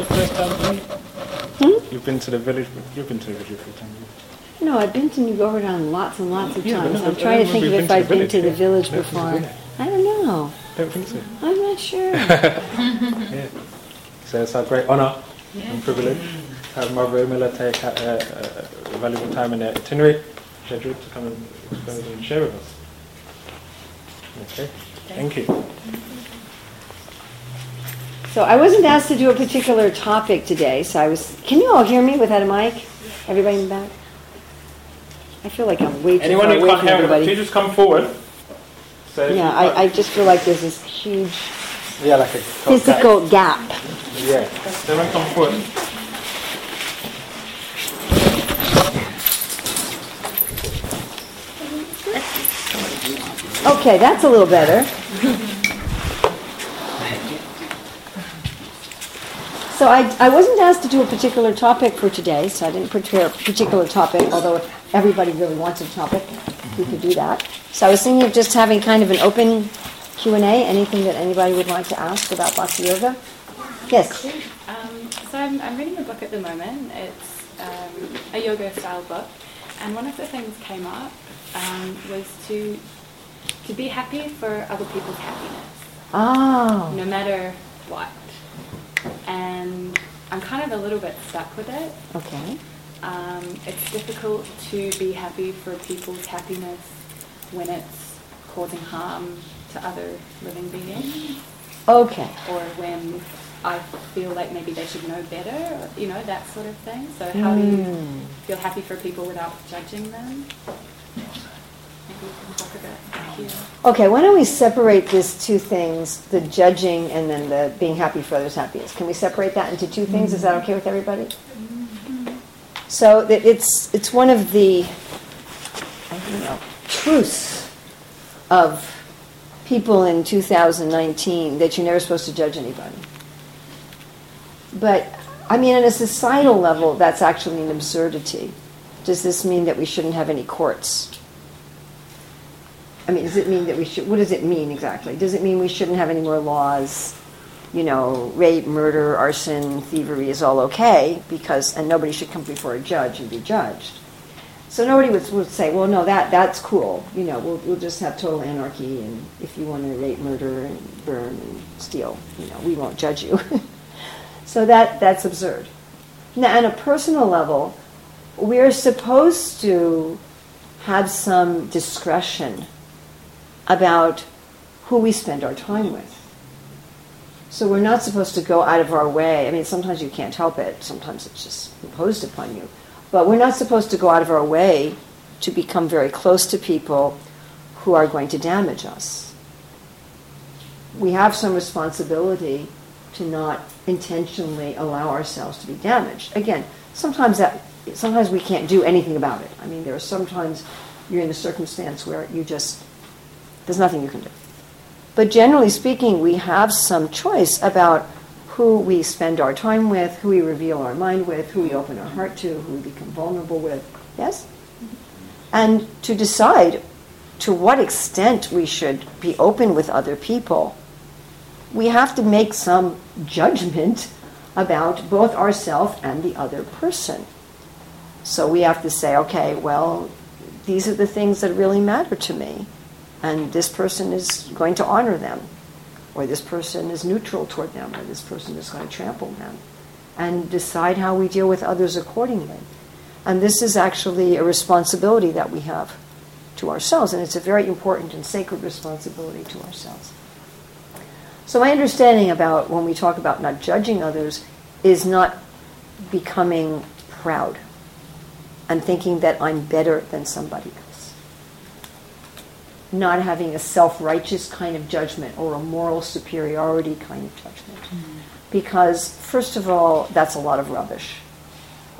the first time? Hmm? You've been to the village. You've been to the village a few times. No, I've been to New Govardhan lots and lots of Yeah, but times. no, I'm I trying to think of think if I've been been to the yeah. village No, we've before. been. I don't know. Don't think so. I'm not sure. Yeah. So it's a great honour and privilege to have Mother Urmila take a uh, valuable time in their itinerary schedule to come and expose and share with us. Okay, thank you. So I wasn't asked to do a particular topic today, so I was. Can you all hear me without a mic? Everybody in the back? I feel like I'm way too Anyone far who away can't from hear everybody. please just come forward. So if Yeah, you I, I just feel like there's this huge yeah, like a physical gap. Yeah, everyone come forward. Okay, that's a little better. So I, I wasn't asked to do a particular topic for today, so I didn't prepare a particular topic, although if everybody really wants a topic, we could do that. So I was thinking of just having kind of an open Q&A, anything that anybody would like to ask about Bhakti Yoga. Yes? Um, so I'm, I'm reading a book at the moment. It's um, a yoga style book, and one of the things came up um, was to to be happy for other people's happiness, Oh, no matter what. And I'm kind of a little bit stuck with it. okay. Um, it's difficult to be happy for people's happiness when it's causing harm to other living beings. Okay. or when I feel like maybe they should know better, or, you know, that sort of thing. So how do you Hmm. feel happy for people without judging them? Okay, why don't we separate these two things, the judging and then the being happy for others' happiness? Can we separate that into two things? Is that okay with everybody? So it's it's one of the I don't know truths of people in 2019 that you're never supposed to judge anybody. But I mean, on a societal level, that's actually an absurdity. Does this mean that we shouldn't have any courts? I mean, does it mean that we should, what does it mean exactly? Does it mean we shouldn't have any more laws? You know, rape, murder, arson, thievery is all okay because, and nobody should come before a judge and be judged. So nobody would, would say, well, no, that, that's cool. You know, we'll, we'll just have total anarchy and if you want to rape, murder, and burn and steal, you know, we won't judge you. so that, that's absurd. Now, on a personal level, we're supposed to have some discretion about who we spend our time with. So we're not supposed to go out of our way. I mean, sometimes you can't help it, sometimes it's just imposed upon you. But we're not supposed to go out of our way to become very close to people who are going to damage us. We have some responsibility to not intentionally allow ourselves to be damaged. Again, sometimes that sometimes we can't do anything about it. I mean, there are sometimes you're in a circumstance where you just there's nothing you can do. But generally speaking, we have some choice about who we spend our time with, who we reveal our mind with, who we open our heart to, who we become vulnerable with. Yes? And to decide to what extent we should be open with other people, we have to make some judgment about both ourselves and the other person. So we have to say, okay, well, these are the things that really matter to me and this person is going to honor them, or this person is neutral toward them, or this person is going to trample them, and decide how we deal with others accordingly. And this is actually a responsibility that we have to ourselves, and it's a very important and sacred responsibility to ourselves. So, my understanding about when we talk about not judging others is not becoming proud and thinking that I'm better than somebody else not having a self righteous kind of judgment or a moral superiority kind of judgment. Mm. Because, first of all, that's a lot of rubbish.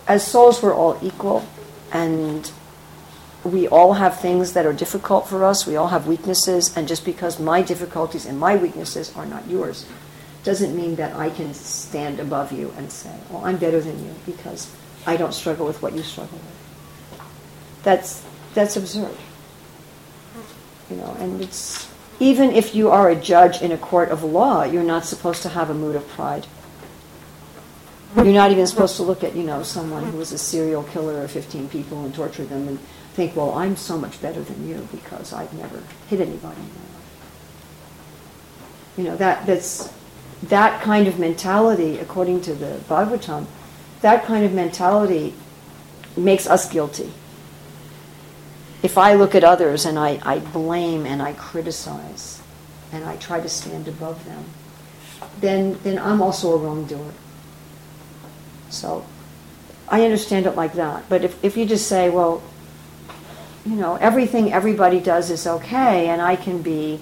As souls, we're all equal, and we all have things that are difficult for us, we all have weaknesses, and just because my difficulties and my weaknesses are not yours doesn't mean that I can stand above you and say, well, I'm better than you because I don't struggle with what you struggle with. That's, that's absurd you know and it's even if you are a judge in a court of law you're not supposed to have a mood of pride You're not even supposed to look at, you know, someone who was a serial killer of 15 people and torture them and think, well, I'm so much better than you because I've never hit anybody in my life. You know, that, that's, that kind of mentality, according to the Bhagavatam, that kind of mentality makes us guilty. If I look at others and I, I blame and I criticize and I try to stand above them, then, then I'm also a wrongdoer. So I understand it like that. But if, if you just say, well, you know, everything everybody does is okay and I can be,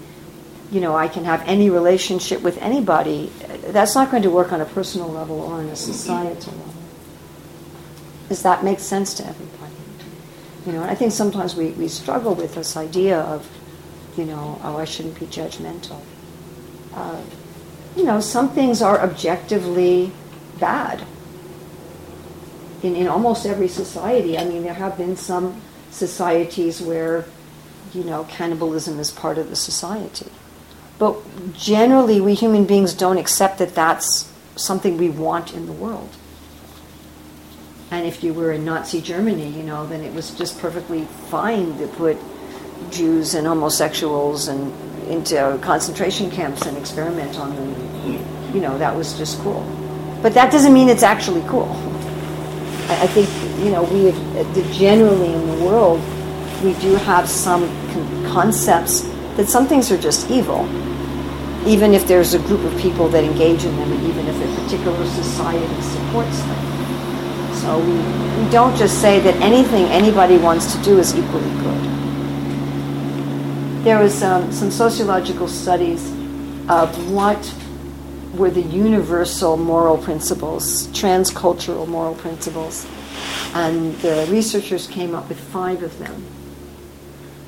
you know, I can have any relationship with anybody, that's not going to work on a personal level or on a societal level. Does that make sense to everybody? You know, I think sometimes we, we struggle with this idea of, you know, oh, I shouldn't be judgmental. Uh, you know, some things are objectively bad in, in almost every society. I mean, there have been some societies where, you know, cannibalism is part of the society. But generally, we human beings don't accept that that's something we want in the world. And if you were in Nazi Germany, you know, then it was just perfectly fine to put Jews and homosexuals and into concentration camps and experiment on them. You know, that was just cool. But that doesn't mean it's actually cool. I, think, you know, we have, generally in the world, we do have some con- concepts that some things are just evil, even if there's a group of people that engage in them, and even if a particular society supports them. So we, we don't just say that anything anybody wants to do is equally good. There was um, some sociological studies of what were the universal moral principles, transcultural moral principles. And the researchers came up with five of them.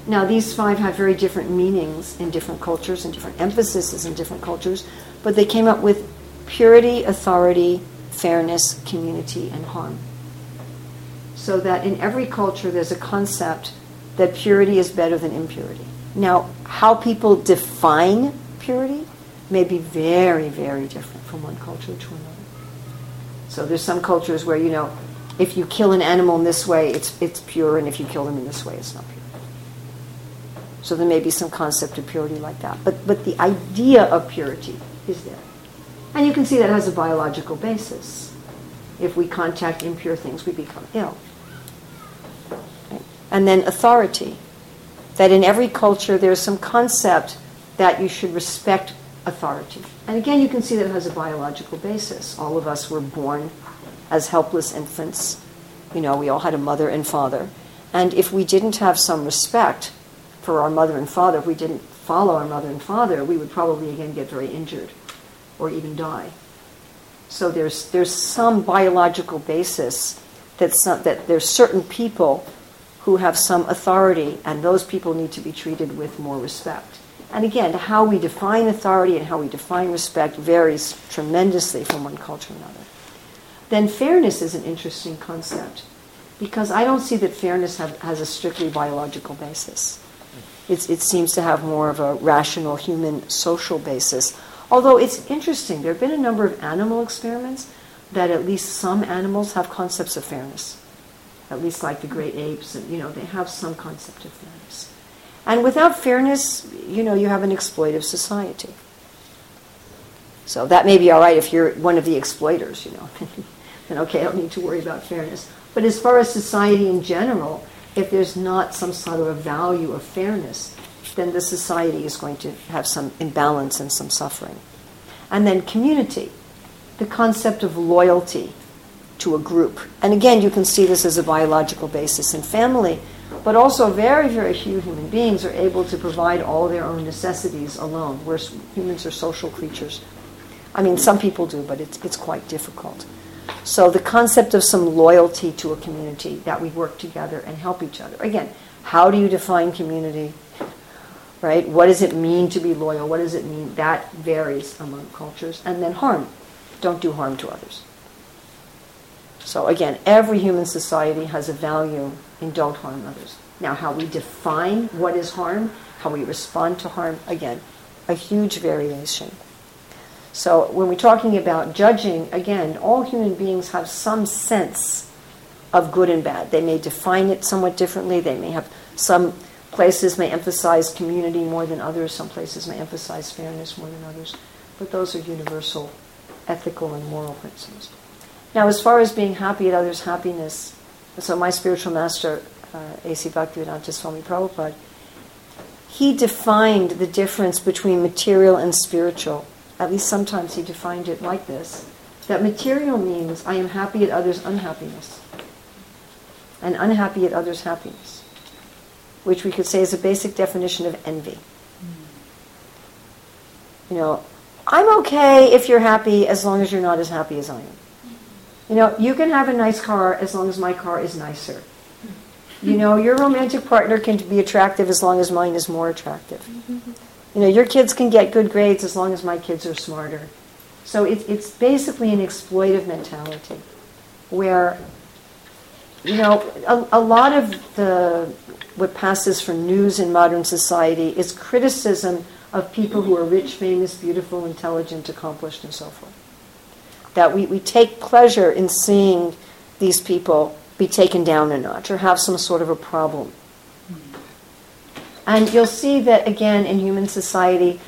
Now, these five have very different meanings in different cultures and different emphases in different cultures, but they came up with purity, authority, fairness, community, and harm. So that in every culture there's a concept that purity is better than impurity. Now, how people define purity may be very, very different from one culture to another. So there's some cultures where, you know, if you kill an animal in this way, it's, it's pure, and if you kill them in this way, it's not pure. So there may be some concept of purity like that. But, but the idea of purity is there. And you can see that has a biological basis. If we contact impure things, we become ill. And then authority. That in every culture there's some concept that you should respect authority. And again, you can see that it has a biological basis. All of us were born as helpless infants. You know, we all had a mother and father. And if we didn't have some respect for our mother and father, if we didn't follow our mother and father, we would probably again get very injured or even die. So there's, there's some biological basis that, some, that there's certain people who have some authority, and those people need to be treated with more respect. And again, how we define authority and how we define respect varies tremendously from one culture to another. Then fairness is an interesting concept because I don't see that fairness have, has a strictly biological basis. It's, it seems to have more of a rational human social basis. Although it's interesting, there have been a number of animal experiments that at least some animals have concepts of fairness. At least like the great apes, and you know, they have some concept of fairness. And without fairness, you know, you have an exploitive society. So that may be all right if you're one of the exploiters, you know. then okay, I don't need to worry about fairness. But as far as society in general, if there's not some sort of a value of fairness, then the society is going to have some imbalance and some suffering. And then community, the concept of loyalty to a group. And again, you can see this as a biological basis in family but also, very, very few human beings are able to provide all their own necessities alone. Where humans are social creatures. I mean, some people do, but it's, it's quite difficult. So, the concept of some loyalty to a community that we work together and help each other. Again, how do you define community? Right? What does it mean to be loyal? What does it mean? That varies among cultures. And then harm. Don't do harm to others. So, again, every human society has a value in don't harm others. Now, how we define what is harm, how we respond to harm, again, a huge variation. So when we're talking about judging, again, all human beings have some sense of good and bad. They may define it somewhat differently. They may have some places may emphasize community more than others. Some places may emphasize fairness more than others. But those are universal ethical and moral principles. Now, as far as being happy at others' happiness, so my spiritual master, uh, A.C. Bhaktivedanta Swami Prabhupada, he defined the difference between material and spiritual. At least sometimes he defined it like this that material means I am happy at others' unhappiness, and unhappy at others' happiness, which we could say is a basic definition of envy. You know, I'm okay if you're happy as long as you're not as happy as I am. You know, you can have a nice car as long as my car is nicer. You know, your romantic partner can be attractive as long as mine is more attractive. You know, your kids can get good grades as long as my kids are smarter. So it, it's basically an exploitive mentality where, you know, a, a lot of the what passes for news in modern society is criticism of people who are rich, famous, beautiful, intelligent, accomplished, and so forth. That we, we take pleasure in seeing these people be taken down a notch or have some sort of a problem. And you'll see that again in human society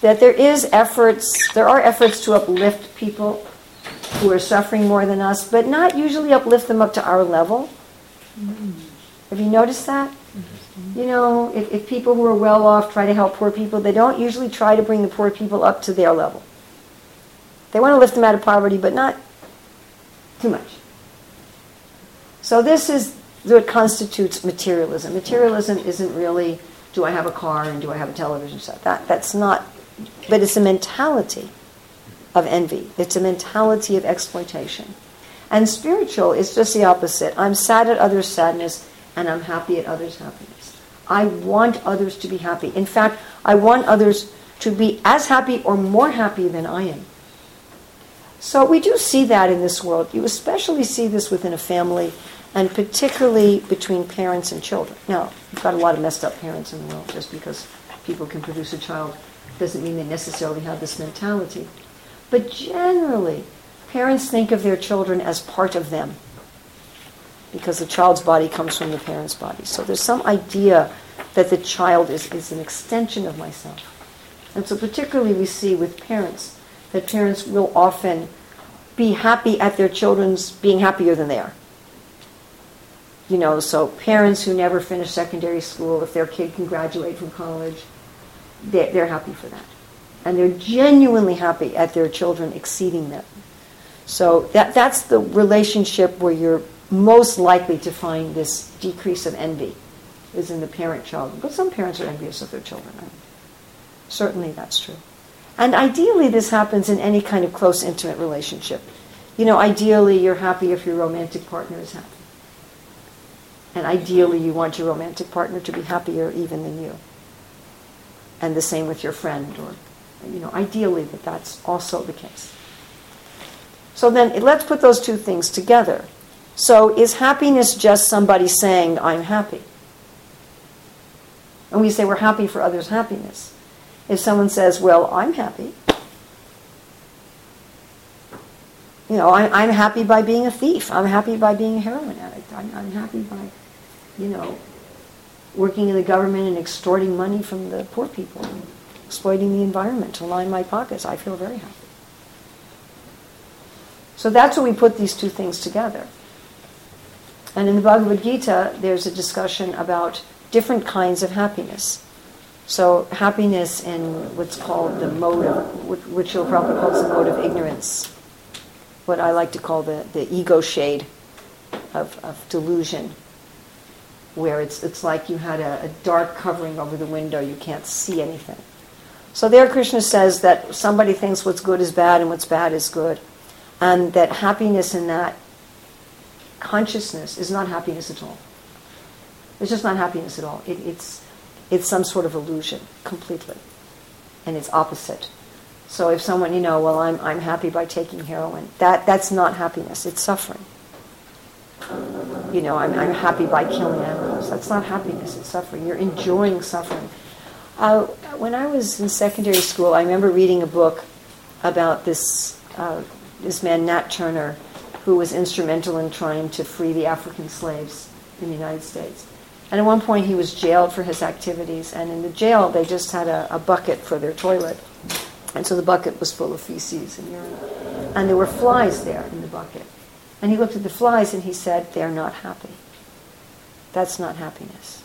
that there is efforts, there are efforts to uplift people who are suffering more than us, but not usually uplift them up to our level. Mm. Have you noticed that? You know, if, if people who are well off try to help poor people, they don't usually try to bring the poor people up to their level. They want to lift them out of poverty, but not too much. So this is what constitutes materialism. Materialism isn't really do I have a car and do I have a television set. That that's not but it's a mentality of envy. It's a mentality of exploitation. And spiritual is just the opposite. I'm sad at others' sadness and I'm happy at others' happiness. I want others to be happy. In fact, I want others to be as happy or more happy than I am. So we do see that in this world. You especially see this within a family and particularly between parents and children. Now, you've got a lot of messed up parents in the world just because people can produce a child doesn't mean they necessarily have this mentality. But generally, parents think of their children as part of them because the child's body comes from the parent's body. So there's some idea that the child is, is an extension of myself. And so, particularly, we see with parents that parents will often be happy at their children's being happier than they are. You know, so parents who never finish secondary school, if their kid can graduate from college, they're, they're happy for that. And they're genuinely happy at their children exceeding them. So that, that's the relationship where you're most likely to find this decrease of envy is in the parent-child. But some parents are envious of their children. Certainly that's true. And ideally this happens in any kind of close, intimate relationship. You know, ideally you're happy if your romantic partner is happy. And ideally you want your romantic partner to be happier even than you. And the same with your friend or, you know, ideally that that's also the case. So then let's put those two things together. So is happiness just somebody saying, I'm happy? And we say we're happy for others' happiness. If someone says, well, I'm happy, you know, I, am happy by being a thief. I'm happy by being a heroin addict. I'm, I'm happy by, you know, working in the government and extorting money from the poor people, and exploiting the environment to line my pockets. I feel very happy. So that's when we put these two things together. And in the Bhagavad Gita, there's a discussion about different kinds of happiness. So happiness in what's called the mode of, which you'll probably the mode of ignorance, what I like to call the, the ego shade of, of delusion, where it's, it's like you had a, a dark covering over the window, you can't see anything. So there Krishna says that somebody thinks what's good is bad and what's bad is good. And that happiness in that consciousness is not happiness at all. It's just not happiness at all. It, it's, it's some sort of illusion completely. And it's opposite. So if someone, you know, well, I'm, I'm happy by taking heroin, that, that's not happiness, it's suffering. You know, I'm, I'm happy by killing animals. That's not happiness, it's suffering. You're enjoying suffering. Uh, when I was in secondary school, I remember reading a book about this, uh, this man, Nat Turner, who was instrumental in trying to free the African slaves in the United States. And at one point, he was jailed for his activities. And in the jail, they just had a, a bucket for their toilet. And so the bucket was full of feces and urine. And there were flies there in the bucket. And he looked at the flies and he said, They're not happy. That's not happiness.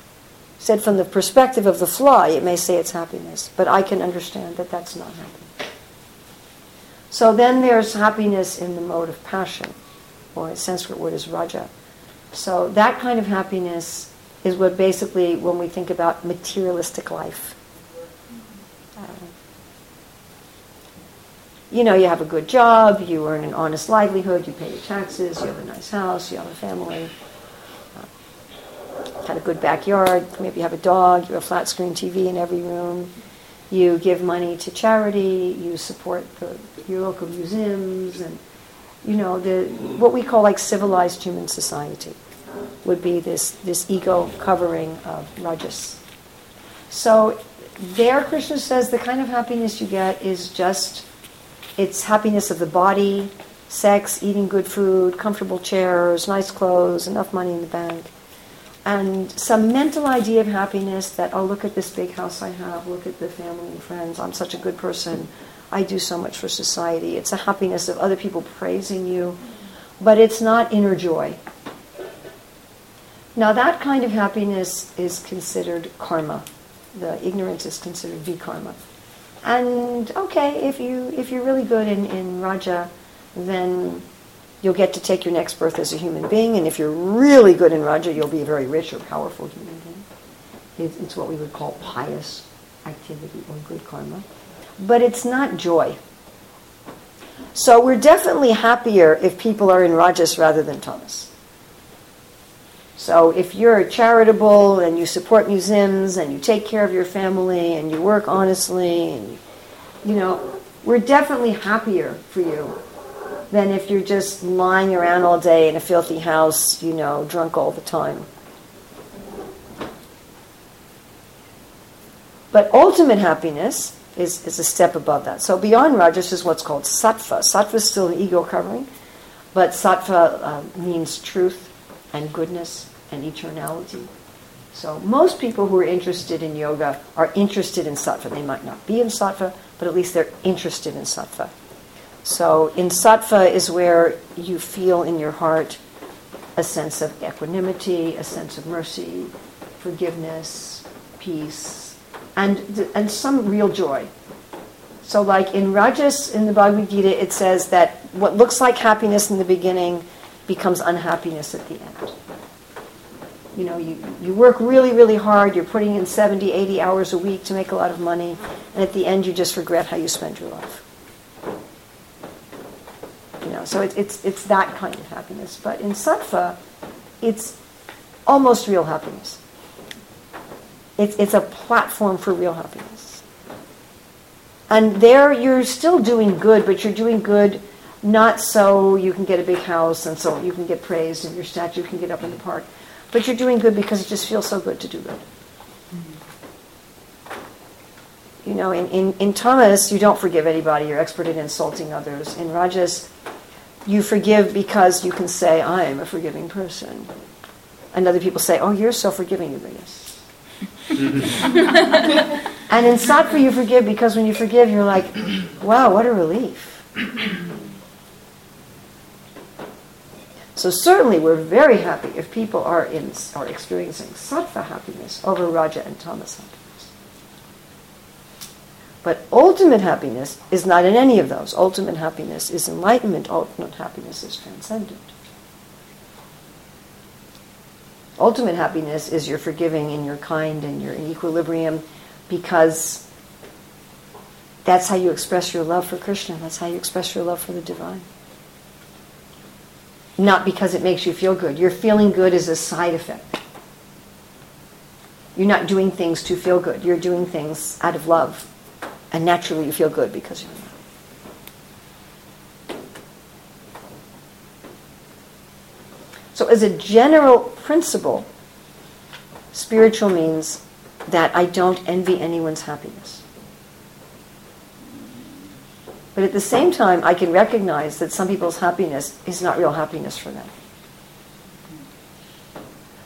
Said from the perspective of the fly, it may say it's happiness, but I can understand that that's not happiness. So then there's happiness in the mode of passion, or a Sanskrit word is raja. So that kind of happiness is what basically, when we think about materialistic life, uh, you know, you have a good job, you earn an honest livelihood, you pay your taxes, you have a nice house, you have a family, uh, had a good backyard, maybe you have a dog, you have a flat screen TV in every room, you give money to charity, you support the, your local museums, and you know the what we call like civilized human society would be this, this ego covering of rajas. So there Krishna says the kind of happiness you get is just it's happiness of the body, sex, eating good food, comfortable chairs, nice clothes, enough money in the bank. And some mental idea of happiness that, oh, look at this big house I have, look at the family and friends, I'm such a good person, I do so much for society. It's a happiness of other people praising you, but it's not inner joy. Now, that kind of happiness is considered karma. The ignorance is considered vikarma. And okay, if you if you're really good in, in Raja, then you'll get to take your next birth as a human being. And if you're really good in Raja, you'll be a very rich or powerful human being. It's what we would call pious activity or good karma. But it's not joy. So we're definitely happier if people are in Rajas rather than Tamas. So if you're charitable and you support museums and you take care of your family and you work honestly and you know, we're definitely happier for you than if you're just lying around all day in a filthy house, you know, drunk all the time. But ultimate happiness is, is a step above that. So beyond Rajas is what's called sattva. Sattva is still an ego covering, but sattva uh, means truth and goodness and eternality. So most people who are interested in yoga are interested in sattva. They might not be in sattva, but at least they're interested in sattva. So in sattva is where you feel in your heart a sense of equanimity, a sense of mercy, forgiveness, peace, and, and some real joy. So, like in Rajas, in the Bhagavad Gita, it says that what looks like happiness in the beginning becomes unhappiness at the end you know, you, you work really, really hard, you're putting in 70, 80 hours a week to make a lot of money, and at the end you just regret how you spent your life. You know, so it, it's, it's that kind of happiness. But in sattva, it's almost real happiness. It's, it's a platform for real happiness. And there you're still doing good, but you're doing good not so you can get a big house and so you can get praised and your statue can get up in the park but you're doing good because it just feels so good to do good. You know, in, in, in Tamas, you don't forgive anybody. You're expert in insulting others. In Rajas, you forgive because you can say, I am a forgiving person. And other people say, oh, you're so forgiving. You and in Sattva, you forgive because when you forgive, you're like, wow, what a relief. So certainly we're very happy if people are in are experiencing sattva happiness over raja and tamas happiness. But ultimate happiness is not in any of those. Ultimate happiness is enlightenment. Ultimate happiness is transcendent. Ultimate happiness is you're forgiving and you're kind and you're in equilibrium because that's how you express your love for Krishna. That's how you express your love for the divine not because it makes you feel good. Your feeling good is a side effect. You're not doing things to feel good. You're doing things out of love. And naturally you feel good because you're love. So, as a general principle, spiritual means that I don't envy anyone's happiness. But at the same time, I can recognize that some people's happiness is not real happiness for them.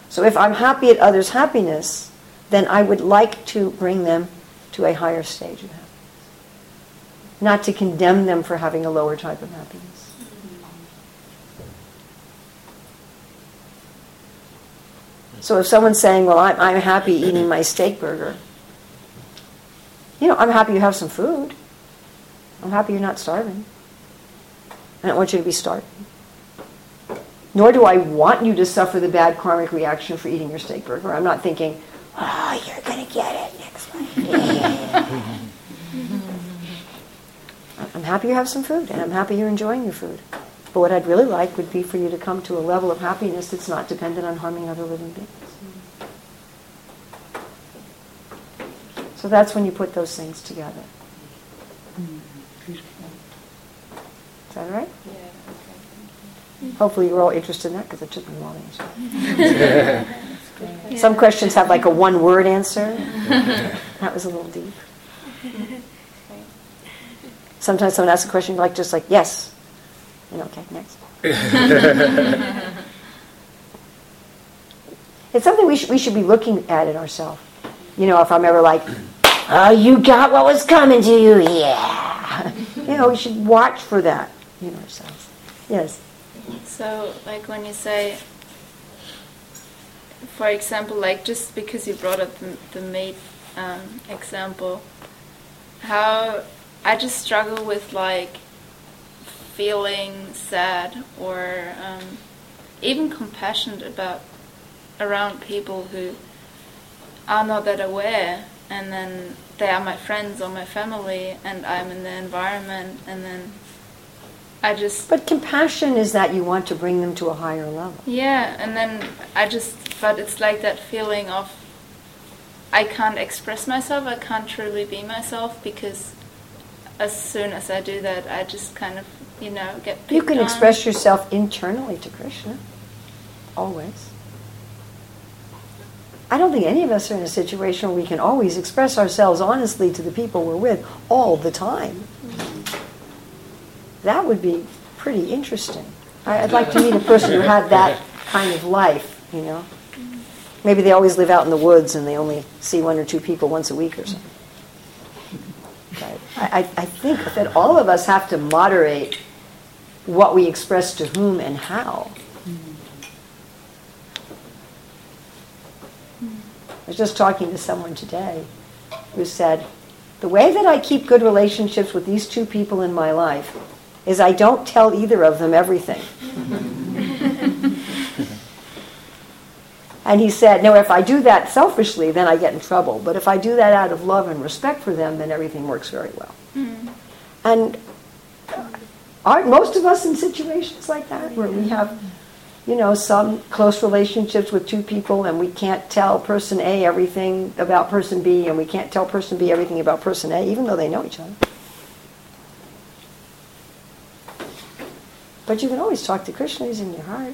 So if I'm happy at others' happiness, then I would like to bring them to a higher stage of happiness. Not to condemn them for having a lower type of happiness. So if someone's saying, well, I'm, I'm happy eating my steak burger, you know, I'm happy you have some food. I'm happy you're not starving. I don't want you to be starving. Nor do I want you to suffer the bad karmic reaction for eating your steak burger. I'm not thinking, oh, you're going to get it next month. I'm happy you have some food, and I'm happy you're enjoying your food. But what I'd really like would be for you to come to a level of happiness that's not dependent on harming other living beings. So that's when you put those things together. That right? Yeah. Okay. Hopefully you're all interested in that because it took me a while to answer. Some questions have like a one word answer. That was a little deep. Sometimes someone asks a question like just like yes. And okay, next. it's something we should we should be looking at in ourselves. You know, if I'm ever like, oh, you got what was coming to you, yeah. you know, we should watch for that in ourselves. Yes. So, like when you say, for example, like just because you brought up the, the maid um, example, how I just struggle with like feeling sad or um, even compassionate about around people who are not that aware and then they are my friends or my family and I'm in the environment and then I just But compassion is that you want to bring them to a higher level. yeah and then I just but it's like that feeling of I can't express myself I can't truly be myself because as soon as I do that I just kind of you know get You can on. express yourself internally to Krishna. Always. I don't think any of us are in a situation where we can always express ourselves honestly to the people we're with all the time. That would be pretty interesting. I- I'd like to meet a person who had that kind of life, you know. Maybe they always live out in the woods and they only see one or two people once a week or something. But I, I I think that all of us have to moderate what we express to whom and how. Mm-hmm. I was just talking to someone today who said, the way that I keep good relationships with these two people in my life is I don't tell either of them everything. and he said, no, if I do that selfishly, then I get in trouble. But if I do that out of love and respect for them, then everything works very well. Mm-hmm. And aren't most of us in situations like that where we have, you know, some close relationships with two people and we can't tell person A everything about person B and we can't tell person B everything about person A, even though they know each other. But you can always talk to Krishna, he's in your heart.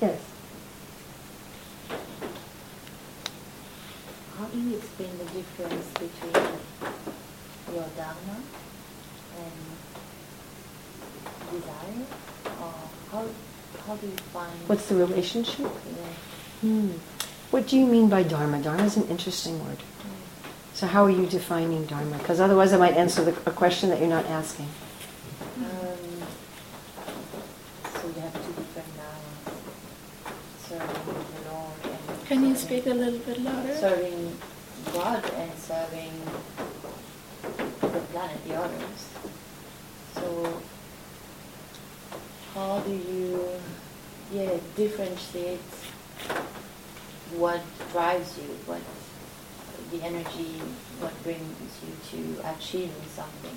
Yes. How do you explain the difference between your dharma and desire? Or how, how do you find... What's the relationship? Yeah. Hmm. What do you mean by dharma? Dharma is an interesting word. So how are you defining dharma? Because otherwise I might answer the, a question that you're not asking. Um, so you have two different dharmas. Serving the Lord and... Can you speak a little bit louder? Serving God and serving the planet, the others. So how do you yeah differentiate what drives you, what the energy, what brings you to achieving something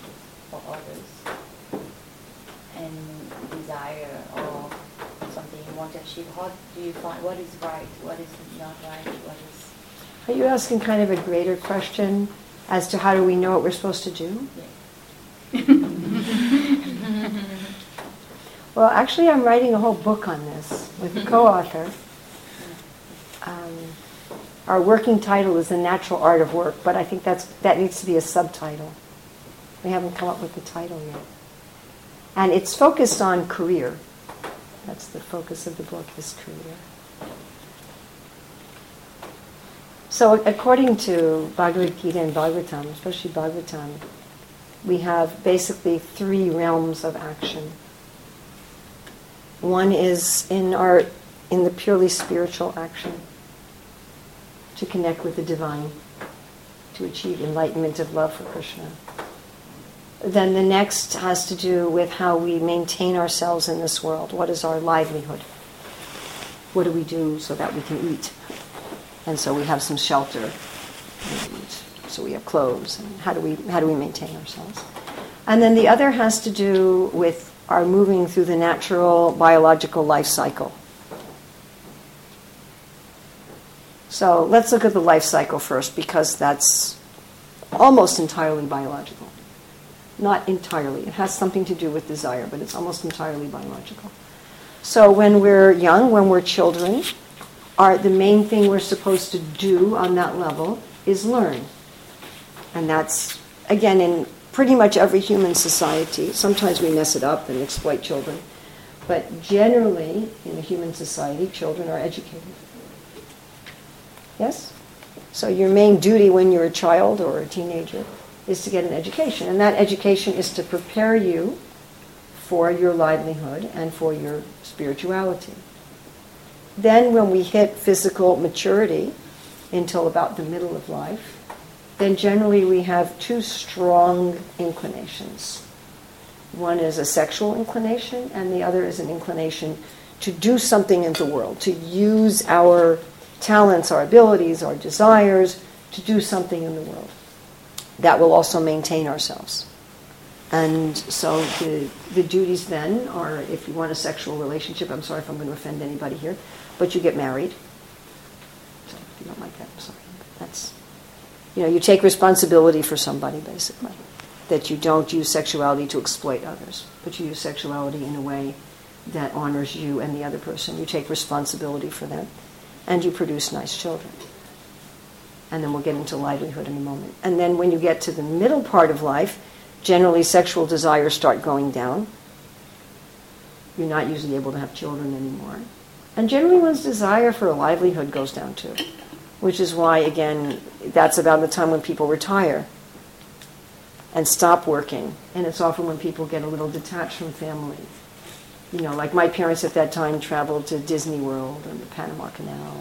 for others, and desire or something you want to achieve? How do you find what is right, what is not right, what is Are you asking kind of a greater question as to how do we know what we're supposed to do? Well, actually, I'm writing a whole book on this with a co-author, our working title is the natural art of work, but I think that's that needs to be a subtitle. We haven't come up with the title yet, and it's focused on career. That's the focus of the book is career. So according to Bhagavad Gita and Bhagavatam, especially Bhagavatam, we have basically three realms of action. One is in our in the purely spiritual action to connect with the divine, to achieve enlightenment of love for Krishna. Then the next has to do with how we maintain ourselves in this world. What is our livelihood? What do we do so that we can eat? And so we have some shelter. So we have clothes. And how do we how do we maintain ourselves? And then the other has to do with our moving through the natural biological life cycle. So let's look at the life cycle first because that's almost entirely biological. Not entirely. It has something to do with desire, but it's almost entirely biological. So when we're young, when we're children, our, the main thing we're supposed to do on that level is learn. And that's, again, in pretty much every human society. Sometimes we mess it up and exploit children. But generally, in a human society, children are educated. Yes? So your main duty when you're a child or a teenager is to get an education. And that education is to prepare you for your livelihood and for your spirituality. Then, when we hit physical maturity until about the middle of life, then generally we have two strong inclinations. One is a sexual inclination, and the other is an inclination to do something in the world, to use our talents, our abilities, our desires to do something in the world. That will also maintain ourselves. And so the, the duties then are if you want a sexual relationship, I'm sorry if I'm going to offend anybody here, but you get married. So if you don't like that, I'm sorry. That's you know, you take responsibility for somebody basically. That you don't use sexuality to exploit others, but you use sexuality in a way that honors you and the other person. You take responsibility for them, and you produce nice children. And then we'll get into livelihood in a moment. And then when you get to the middle part of life, generally sexual desires start going down. You're not usually able to have children anymore. And generally one's desire for a livelihood goes down too which is why, again, that's about the time when people retire and stop working. And it's often when people get a little detached from family. You know, like my parents at that time traveled to Disney World and the Panama Canal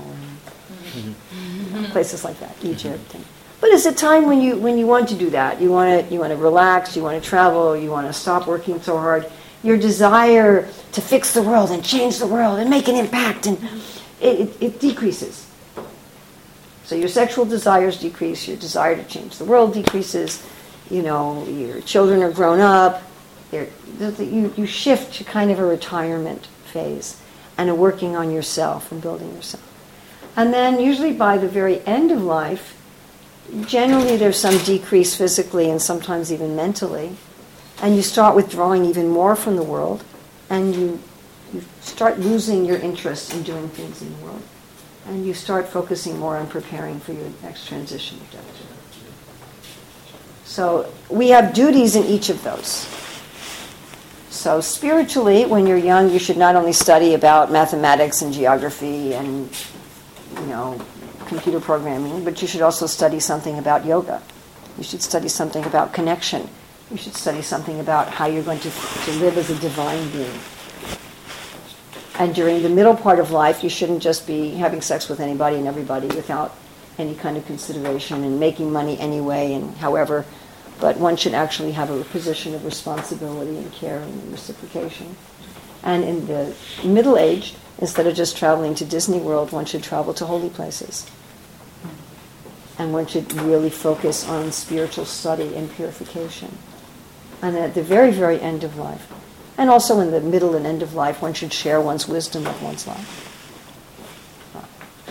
and mm-hmm. places like that, Egypt. And, but it's a time when you when you want to do that. You want to you want to relax. You want to travel. You want to stop working so hard. Your desire to fix the world and change the world and make an impact and it, it, it decreases. So your sexual desires decrease, your desire to change the world decreases, you know, your children are grown up, you, you shift to kind of a retirement phase and a working on yourself and building yourself. And then usually by the very end of life, generally there's some decrease physically and sometimes even mentally. And you start withdrawing even more from the world and you, you start losing your interest in doing things in the world and you start focusing more on preparing for your next transition. So we have duties in each of those. So spiritually, when you're young, you should not only study about mathematics and geography and you know computer programming, but you should also study something about yoga. You should study something about connection. You should study something about how you're going to, to live as a divine being. And during the middle part of life, you shouldn't just be having sex with anybody and everybody without any kind of consideration and making money anyway and however. But one should actually have a position of responsibility and care and reciprocation. And in the middle age, instead of just traveling to Disney World, one should travel to holy places. And one should really focus on spiritual study and purification. And at the very, very end of life, and also in the middle and end of life, one should share one's wisdom of one's life.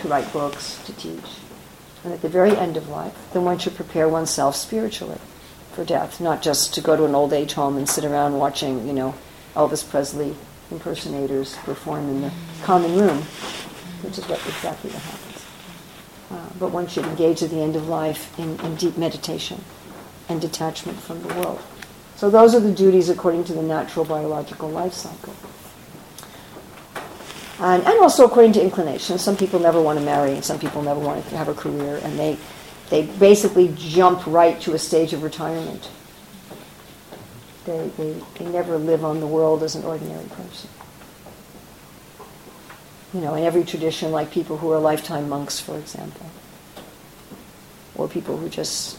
To write books, to teach. And at the very end of life, then one should prepare oneself spiritually for death, not just to go to an old age home and sit around watching, you know, Elvis Presley impersonators perform in the common room, which is what exactly what happens. Uh, but one should engage at the end of life in, in deep meditation and detachment from the world. So those are the duties according to the natural biological life cycle. And, and also according to inclination. Some people never want to marry, and some people never want to have a career, and they, they basically jump right to a stage of retirement. They, they, they never live on the world as an ordinary person. You know, in every tradition, like people who are lifetime monks, for example, or people who just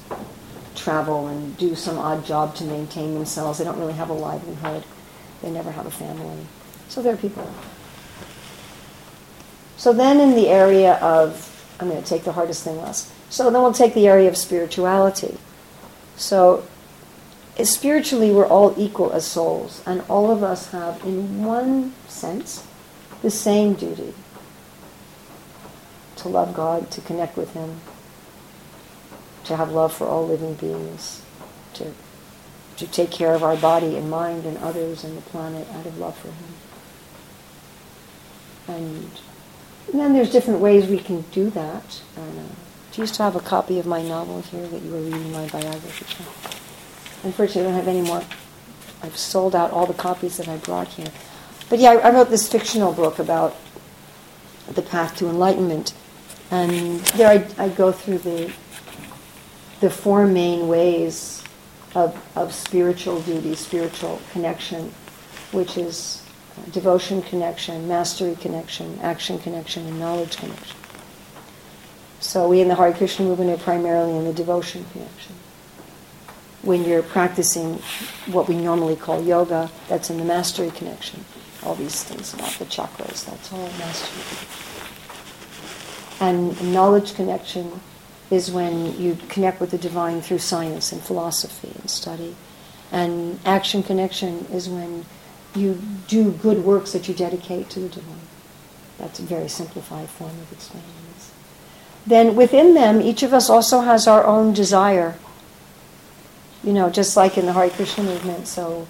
travel and do some odd job to maintain themselves. They don't really have a livelihood. They never have a family. So there are people. So then in the area of, I'm going to take the hardest thing last. So then we'll take the area of spirituality. So spiritually, we're all equal as souls, and all of us have, in one sense, the same duty to love God, to connect with Him, to have love for all living beings, to, to take care of our body and mind and others and the planet out of love for Him. And, and then there's different ways we can do that. And, uh, do you still have a copy of my novel here that you were reading my biography from? Unfortunately, I don't have any more. I've sold out all the copies that I brought here. But yeah, I, I wrote this fictional book about the path to enlightenment. And there I, I go through the the four main ways of, of spiritual duty, spiritual connection, which is devotion connection, mastery connection, action connection, and knowledge connection. So we in the Hare Krishna movement are primarily in the devotion connection. When you're practicing what we normally call yoga, that's in the mastery connection. All these things about the chakras, that's all mastery. And knowledge connection is when you connect with the divine through science and philosophy and study. And action connection is when you do good works that you dedicate to the divine. That's a very simplified form of explaining. Then within them, each of us also has our own desire. You know, just like in the Hare Krishna movement. So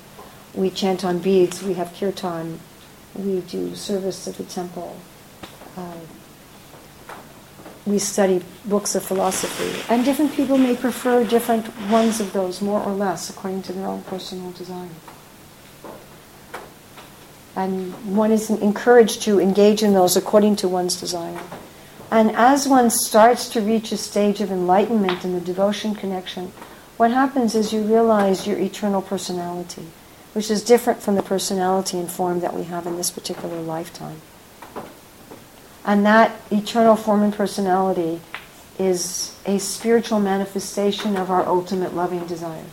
we chant on beads, we have kirtan, we do service at the temple. Uh, we study books of philosophy. And different people may prefer different ones of those, more or less, according to their own personal desire. And one is encouraged to engage in those according to one's desire. And as one starts to reach a stage of enlightenment in the devotion connection, what happens is you realize your eternal personality, which is different from the personality and form that we have in this particular lifetime. And that eternal form and personality is a spiritual manifestation of our ultimate loving desire.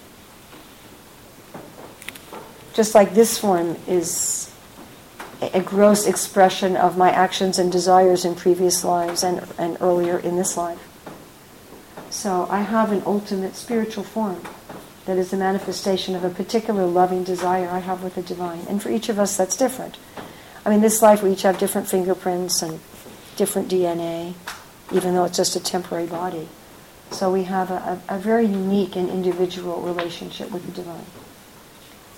Just like this form is a gross expression of my actions and desires in previous lives and, and earlier in this life. So I have an ultimate spiritual form that is the manifestation of a particular loving desire I have with the divine. And for each of us, that's different. I mean, this life we each have different fingerprints and different DNA, even though it's just a temporary body. So we have a, a, a very unique and individual relationship with the divine.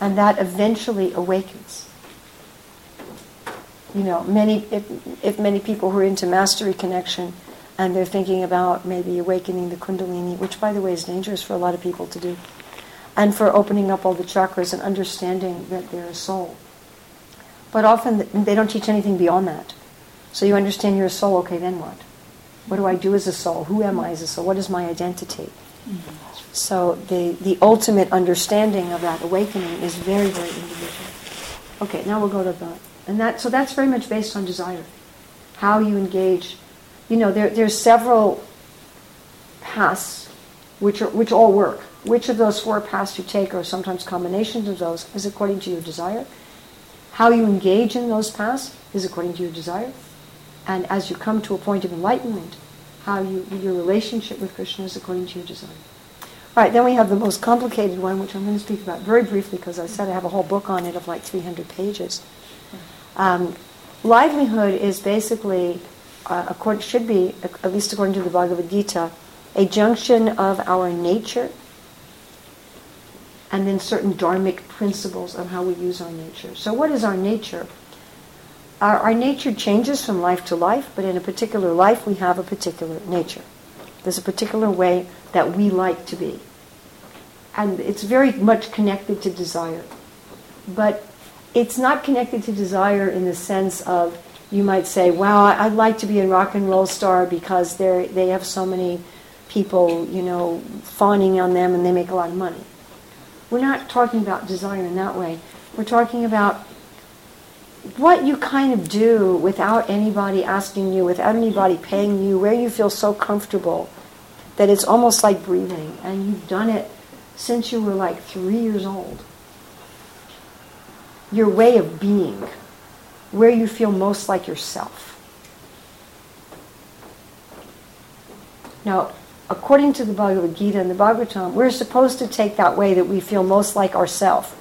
And that eventually awakens. You know, many if, if many people who are into mastery connection and they're thinking about maybe awakening the kundalini, which by the way is dangerous for a lot of people to do, and for opening up all the chakras and understanding that they're a soul. But often they don't teach anything beyond that. So you understand you're a soul, okay, then what? What do I do as a soul? Who am I as a soul? What is my identity? Mm-hmm. So the, the ultimate understanding of that awakening is very, very individual. Okay, now we'll go to the and that so that's very much based on desire. How you engage. You know, there there's several paths which are which all work. Which of those four paths you take, or sometimes combinations of those, is according to your desire. How you engage in those paths is according to your desire. And as you come to a point of enlightenment, how you, your relationship with Krishna is according to your desire. All right, then we have the most complicated one, which I'm going to speak about very briefly because I said I have a whole book on it of like 300 pages. Um, livelihood is basically, uh, according, should be, at least according to the Bhagavad Gita, a junction of our nature and then certain dharmic principles of how we use our nature. So, what is our nature? our, our nature changes from life to life, but in a particular life we have a particular nature. There's a particular way that we like to be. And it's very much connected to desire. But it's not connected to desire in the sense of you might say, wow, I'd like to be a rock and roll star because they they have so many people, you know, fawning on them and they make a lot of money. We're not talking about desire in that way. We're talking about what you kind of do without anybody asking you, without anybody paying you, where you feel so comfortable that it's almost like breathing. And you've done it since you were like three years old. Your way of being, where you feel most like yourself. Now, according to the Bhagavad Gita and the Bhagavatam, we're supposed to take that way that we feel most like ourself,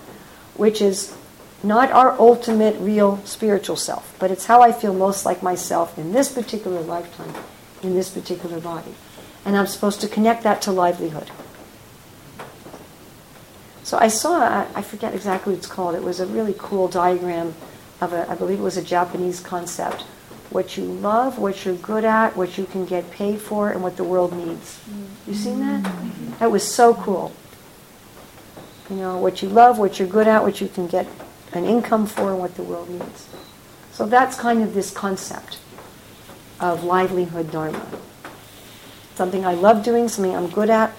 which is not our ultimate real spiritual self, but it's how I feel most like myself in this particular lifetime, in this particular body. And I'm supposed to connect that to livelihood. So I saw, I forget exactly what it's called, it was a really cool diagram of a, I believe it was a Japanese concept. What you love, what you're good at, what you can get paid for, and what the world needs. You seen that? Mm-hmm. That was so cool. You know, what you love, what you're good at, what you can get an income for, and what the world needs. So that's kind of this concept of livelihood dharma. Something I love doing, something I'm good at.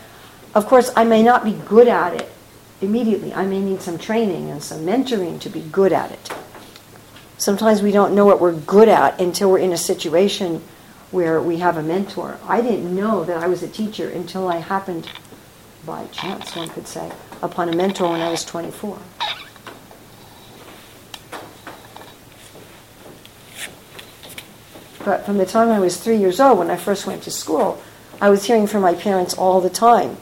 Of course, I may not be good at it immediately. I may need some training and some mentoring to be good at it. Sometimes we don't know what we're good at until we're in a situation where we have a mentor. I didn't know that I was a teacher until I happened, by chance, one could say, upon a mentor when I was 24. But from the time I was three years old, when I first went to school, I was hearing from my parents all the time.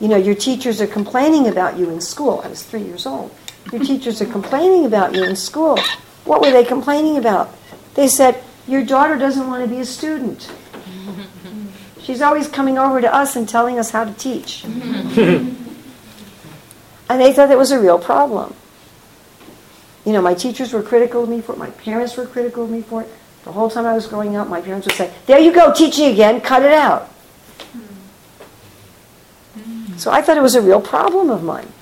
You know, your teachers are complaining about you in school. I was three years old. Your teachers are complaining about you in school. What were they complaining about? They said, Your daughter doesn't want to be a student. She's always coming over to us and telling us how to teach. and they thought that was a real problem. You know, my teachers were critical of me for it. My parents were critical of me for it. The whole time I was growing up, my parents would say, There you go, teaching again, cut it out. So I thought it was a real problem of mine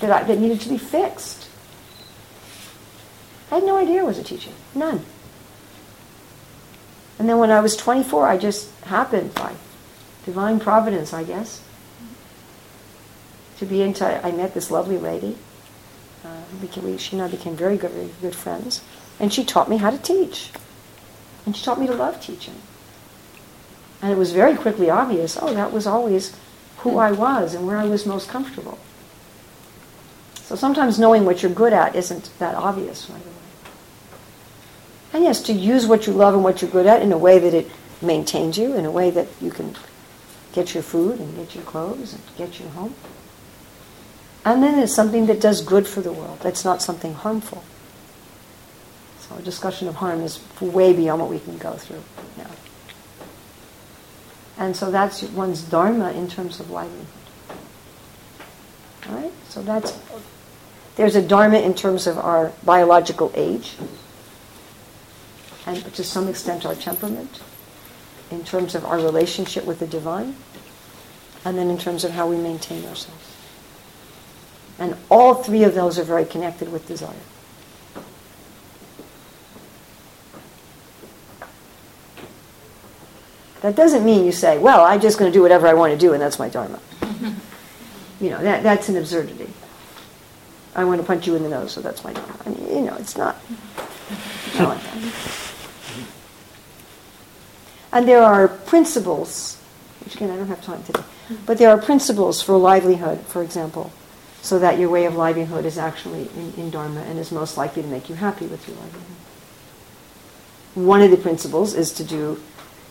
that, I, that needed to be fixed. I had no idea I was a teacher. None. And then when I was 24, I just happened by divine providence, I guess, to be into. I met this lovely lady. Uh, she and I became very good, very good friends, and she taught me how to teach, and she taught me to love teaching. And it was very quickly obvious. Oh, that was always who I was and where I was most comfortable. So sometimes knowing what you're good at isn't that obvious right away. And yes, to use what you love and what you're good at in a way that it maintains you, in a way that you can get your food and get your clothes and get your home. And then it's something that does good for the world. That's not something harmful. So a discussion of harm is way beyond what we can go through now. And so that's one's dharma in terms of livelihood. All right? So that's there's a dharma in terms of our biological age, and to some extent our temperament, in terms of our relationship with the divine, and then in terms of how we maintain ourselves. And all three of those are very connected with desire. That doesn't mean you say, well, I'm just going to do whatever I want to do and that's my dharma. you know, that, that's an absurdity. I want to punch you in the nose, so that's my dharma. I mean, you know, it's not. not like that. And there are principles, which again, I don't have time today, but there are principles for livelihood, for example, so that your way of livelihood is actually in, in dharma and is most likely to make you happy with your livelihood. One of the principles is to do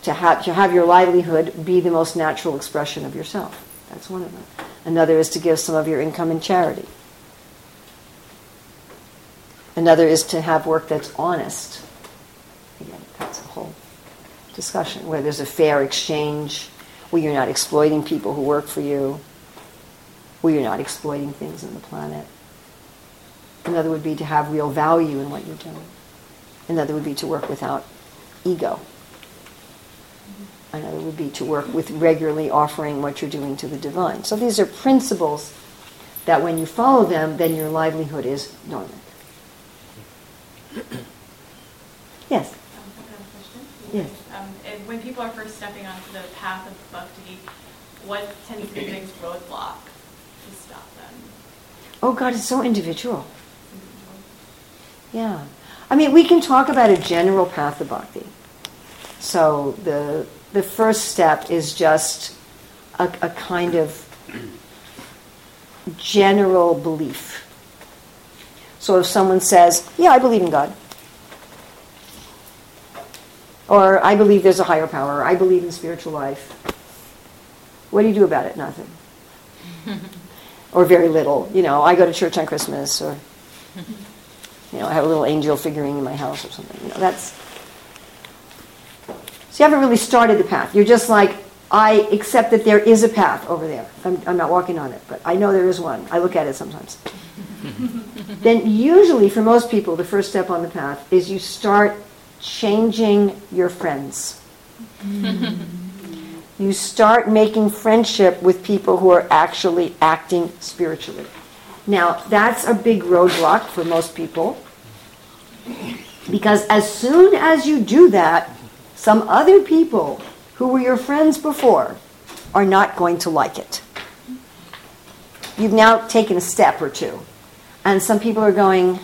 to have, to have your livelihood be the most natural expression of yourself. That's one of them. Another is to give some of your income in charity. Another is to have work that's honest. Again, that's a whole discussion where there's a fair exchange, where you're not exploiting people who work for you, where you're not exploiting things on the planet. Another would be to have real value in what you're doing. Another would be to work without ego. Another would be to work with regularly offering what you're doing to the divine. So these are principles that when you follow them, then your livelihood is dharmic. yes? Yes. Um, and when people are first stepping onto the path of bhakti, what tends to be the biggest roadblock to stop them? Oh God, it's so individual. Yeah. I mean, we can talk about a general path of bhakti. So the the first step is just a, a kind of general belief. So if someone says, "Yeah, I believe in God," or "I believe there's a higher power," or, "I believe in spiritual life," what do you do about it? Nothing. or very little. You know, I go to church on Christmas, or you know, I have a little angel figurine in my house or something. You know, that's so you haven't really started the path. You're just like, I accept that there is a path over there. I'm, I'm not walking on it, but I know there is one. I look at it sometimes. then usually for most people, the first step on the path is you start changing your friends. you start making friendship with people who are actually acting spiritually. Now, that's a big roadblock for most people because as soon as you do that, some other people who were your friends before are not going to like it. You've now taken a step or two. And some people are going,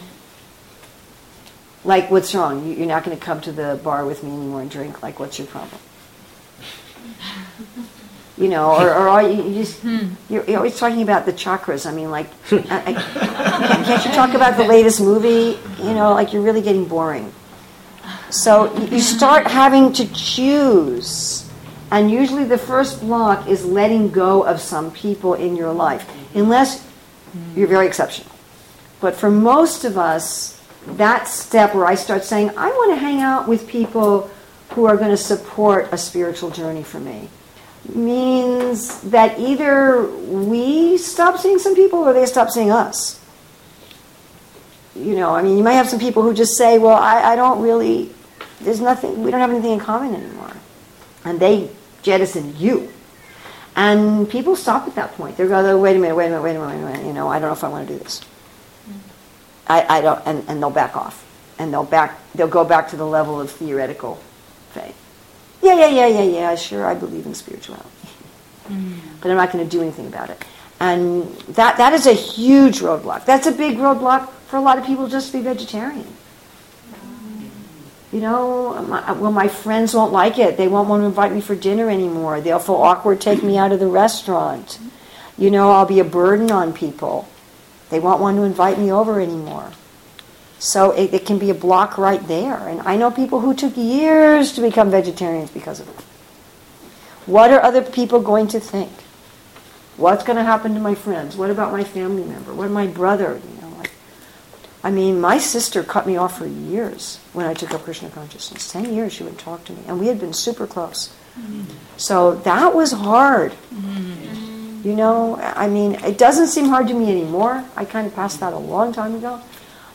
like, what's wrong? You're not going to come to the bar with me anymore and drink. Like, what's your problem? You know, or, or are you, you just, hmm. you're, you're always talking about the chakras. I mean, like, I, I, can't, can't you talk about the latest movie? You know, like, you're really getting boring. So you start having to choose. And usually the first block is letting go of some people in your life, unless you're very exceptional. But for most of us, that step where I start saying, I want to hang out with people who are going to support a spiritual journey for me, means that either we stop seeing some people or they stop seeing us. You know, I mean, you might have some people who just say, well, I, I don't really there's nothing, we don't have anything in common anymore. And they jettison you. And people stop at that point. They're going, wait a minute, wait a minute, wait a minute, wait a minute. You know, I don't know if I want to do this. I, I don't, and, and they'll back off. And they'll back, they'll go back to the level of theoretical faith. Yeah, yeah, yeah, yeah, yeah, sure, I believe in spirituality. Mm. But I'm not going to do anything about it. And that, that is a huge roadblock. That's a big roadblock for a lot of people just to be vegetarian you know, my, well, my friends won't like it. They won't want to invite me for dinner anymore. They'll feel awkward taking me out of the restaurant. You know, I'll be a burden on people. They won't want to invite me over anymore. So it, it can be a block right there. And I know people who took years to become vegetarians because of it. What are other people going to think? What's going to happen to my friends? What about my family member? What about my brother? I mean, my sister cut me off for years when I took up Krishna consciousness. Ten years she wouldn't talk to me, and we had been super close. Mm-hmm. So that was hard. Mm-hmm. You know, I mean, it doesn't seem hard to me anymore. I kind of passed that a long time ago.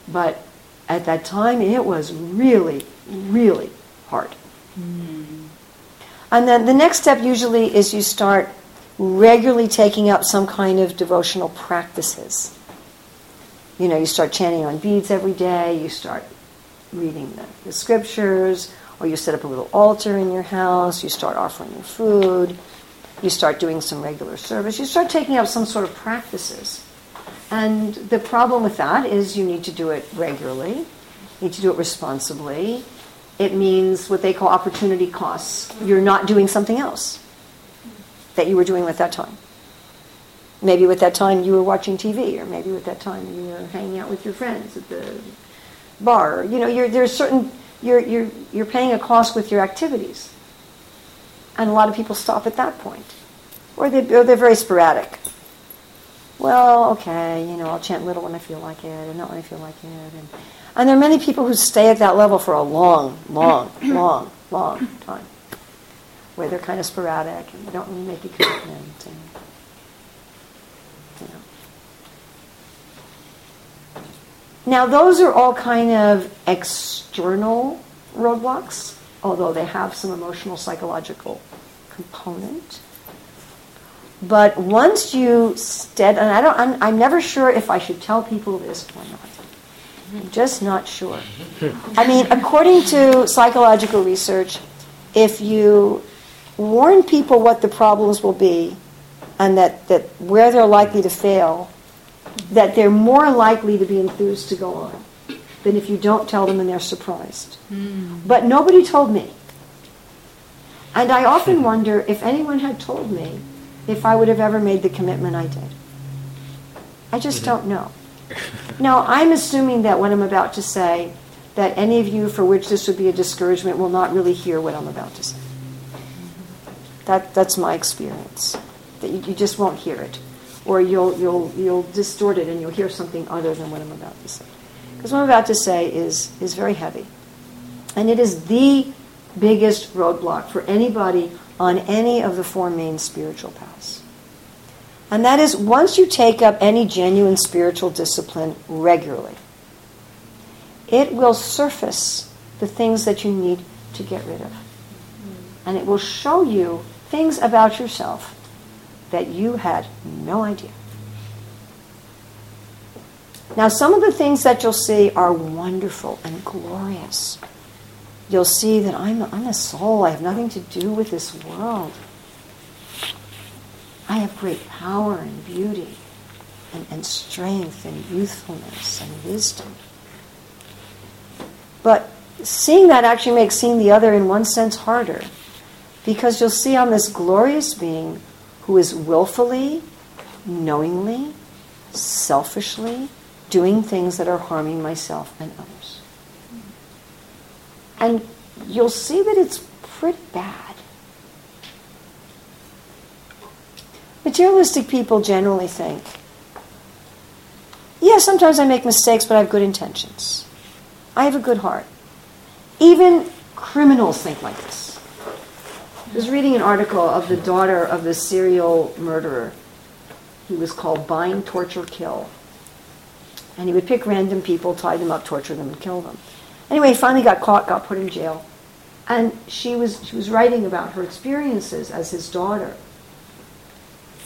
But at that time, it was really, really hard. Mm-hmm. And then the next step usually is you start regularly taking up some kind of devotional practices you know, you start chanting on beads every day, you start reading the, the scriptures, or you set up a little altar in your house, you start offering your food, you start doing some regular service, you start taking up some sort of practices. And the problem with that is you need to do it regularly, you need to do it responsibly. It means what they call opportunity costs. You're not doing something else that you were doing at that time. Maybe with that time you were watching TV, or maybe with that time you were hanging out with your friends at the bar. You know, you're, there's certain you're, you're, you're paying a cost with your activities, and a lot of people stop at that point, or, they, or they're very sporadic. Well, okay, you know, I'll chant little when I feel like it, and not when I feel like it, and and there are many people who stay at that level for a long, long, long, long time, where they're kind of sporadic and they don't really make a commitment. And, Now, those are all kind of external roadblocks, although they have some emotional, psychological component. But once you stead, and I don't, I'm, I'm never sure if I should tell people this or not. I'm just not sure. I mean, according to psychological research, if you warn people what the problems will be and that, that where they're likely to fail, that they're more likely to be enthused to go on than if you don't tell them and they're surprised. Mm. But nobody told me. And I often wonder if anyone had told me if I would have ever made the commitment I did. I just mm-hmm. don't know. Now, I'm assuming that what I'm about to say, that any of you for which this would be a discouragement will not really hear what I'm about to say. That, that's my experience. That you, you just won't hear it. Or you'll, you'll, you'll distort it and you'll hear something other than what I'm about to say. Because what I'm about to say is, is very heavy. And it is the biggest roadblock for anybody on any of the four main spiritual paths. And that is once you take up any genuine spiritual discipline regularly, it will surface the things that you need to get rid of. And it will show you things about yourself that you had no idea. Now, some of the things that you'll see are wonderful and glorious. You'll see that I'm I'm a soul, I have nothing to do with this world. I have great power and beauty and, and strength and youthfulness and wisdom. But seeing that actually makes seeing the other in one sense harder because you'll see on this glorious being who is willfully, knowingly, selfishly doing things that are harming myself and others. And you'll see that it's pretty bad. Materialistic people generally think, yeah, sometimes I make mistakes, but I have good intentions. I have a good heart. Even criminals think like this. I was reading an article of the daughter of the serial murderer. He was called Bind, Torture, Kill. And he would pick random people, tie them up, torture them, and kill them. Anyway, he finally got caught, got put in jail. And she was, she was writing about her experiences as his daughter.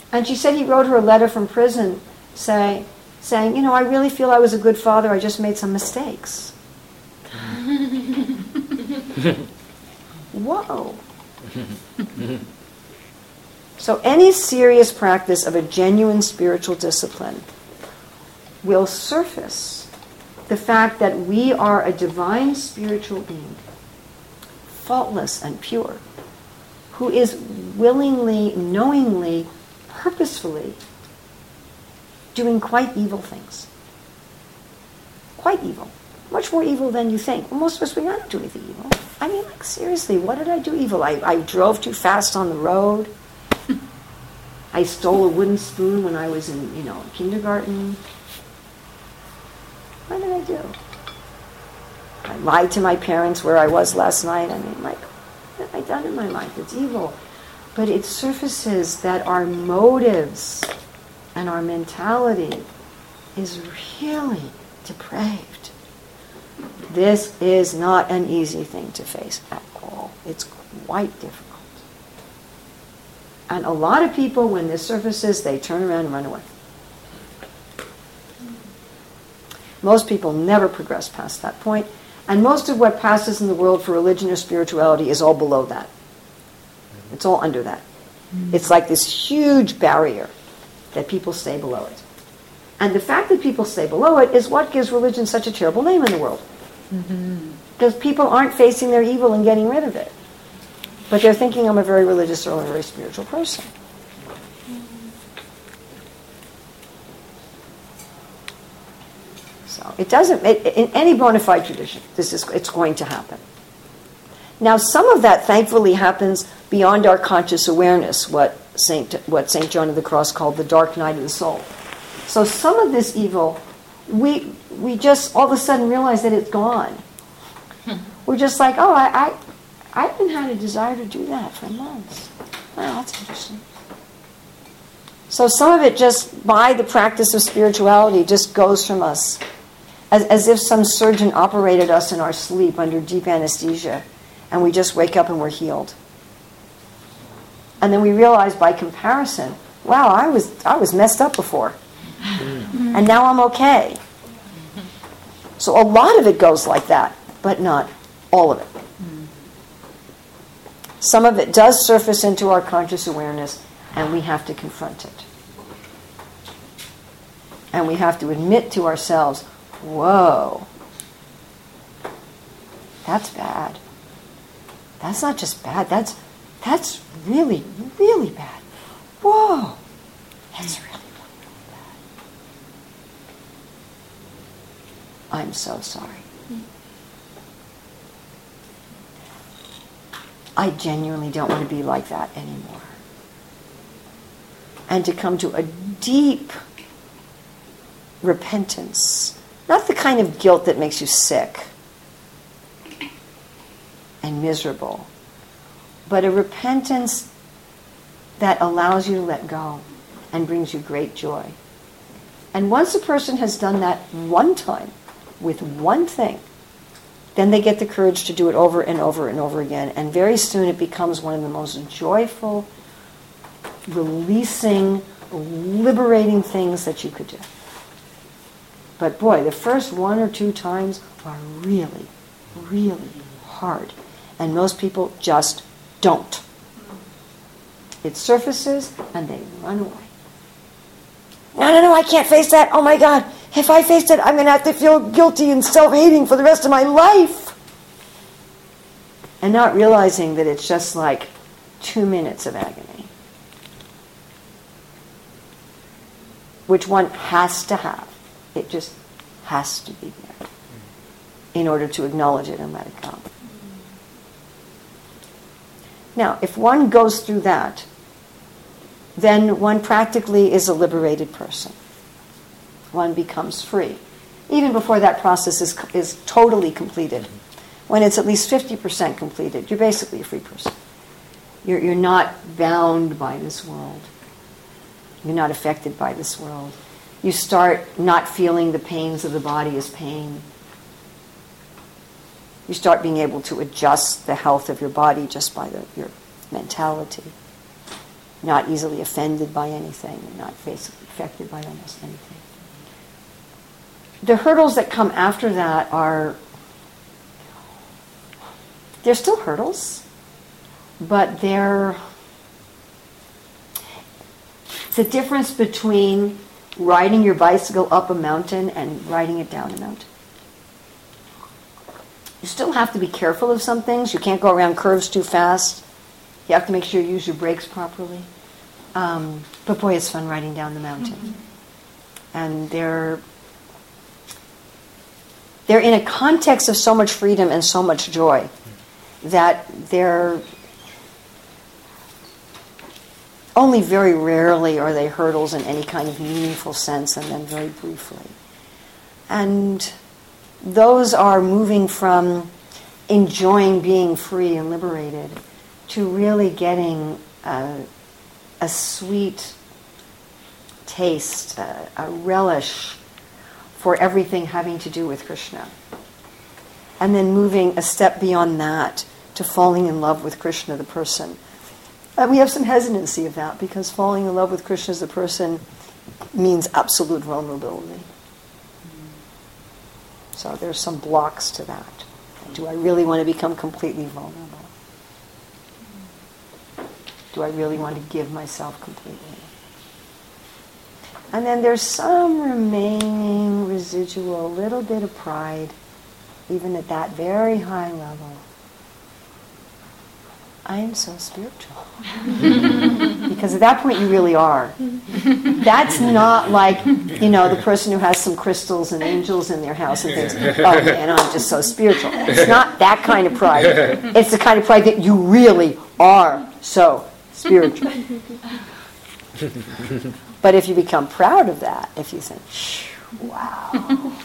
And she said he wrote her a letter from prison say, saying, You know, I really feel I was a good father. I just made some mistakes. Whoa. So, any serious practice of a genuine spiritual discipline will surface the fact that we are a divine spiritual being, faultless and pure, who is willingly, knowingly purposefully doing quite evil things. Quite evil. Much more evil than you think. Well, most of us, we don't do anything evil. I mean, like, seriously, what did I do evil? I, I drove too fast on the road. I stole a wooden spoon when I was in, you know, kindergarten. What did I do? I lied to my parents where I was last night. I mean, like, what have I done in my life? It's evil but it surfaces that our motives and our mentality is really depraved. This is not an easy thing to face at all. It's quite difficult. And a lot of people, when this surfaces, they turn around and run away. Most people never progress past that point, and most of what passes in the world for religion or spirituality is all below that. It's all under that. Mm-hmm. It's like this huge barrier that people stay below it. And the fact that people stay below it is what gives religion such a terrible name in the world. Mm-hmm. Because people aren't facing their evil and getting rid of it. But they're thinking I'm a very religious or a very spiritual person. So it doesn't, it, in any bona fide tradition, this is, it's going to happen. Now, some of that thankfully happens beyond our conscious awareness, what Saint, what Saint John of the Cross called the dark night of the soul. So some of this evil, we, we just all of a sudden realize that it's gone. Hmm. We're just like, oh, I, I, I haven't had a desire to do that for months. Wow, that's interesting. So some of it just by the practice of spirituality just goes from us. as, as if some surgeon operated us in our sleep under deep anesthesia, and we just wake up and we're healed. And then we realize by comparison, wow, I was, I was messed up before. Mm. And now I'm okay. So a lot of it goes like that, but not all of it. Mm. Some of it does surface into our conscious awareness, and we have to confront it. And we have to admit to ourselves, whoa, that's bad. That's not just bad, that's, that's really, really bad. Whoa, that's really, really I'm so sorry. I genuinely don't want to be like that anymore. And to come to a deep repentance, not the kind of guilt that makes you sick and miserable, but a repentance that allows you to let go and brings you great joy. And once a person has done that one time with one thing, then they get the courage to do it over and over and over again. And very soon it becomes one of the most joyful, releasing, liberating things that you could do. But boy, the first one or two times are really, really hard. And most people just don't. It surfaces and they run away. No, no, no, I can't face that. Oh my God. If I face it, I'm going to have to feel guilty and self hating for the rest of my life. And not realizing that it's just like two minutes of agony, which one has to have. It just has to be there in order to acknowledge it and let it go. Now, if one goes through that, then one practically is a liberated person. One becomes free. Even before that process is, is totally completed, when it's at least 50% completed, you're basically a free person. You're, you're not bound by this world. You're not affected by this world. You start not feeling the pains of the body as pain. You start being able to adjust the health of your body just by the, your mentality not easily offended by anything, not affected by almost anything. The hurdles that come after that are, they're still hurdles, but they're it's the difference between riding your bicycle up a mountain and riding it down a mountain. You still have to be careful of some things. You can't go around curves too fast. You have to make sure you use your brakes properly. Um, but boy, it's fun riding down the mountain. Mm-hmm. And they're they're in a context of so much freedom and so much joy that they're only very rarely are they hurdles in any kind of meaningful sense and then very briefly. And those are moving from enjoying being free and liberated to really getting a, a sweet taste, a, a relish for everything having to do with Krishna. And then moving a step beyond that to falling in love with Krishna, the person. And we have some hesitancy of that because falling in love with Krishna as a person means absolute vulnerability. So there's some blocks to that. Do I really want to become completely vulnerable? Do I really want to give myself completely? And then there's some remaining residual little bit of pride, even at that very high level. I am so spiritual. because at that point you really are. That's not like, you know, the person who has some crystals and angels in their house and thinks, oh man, I'm just so spiritual. It's not that kind of pride. It's the kind of pride that you really are so spiritual. but if you become proud of that, if you think, wow,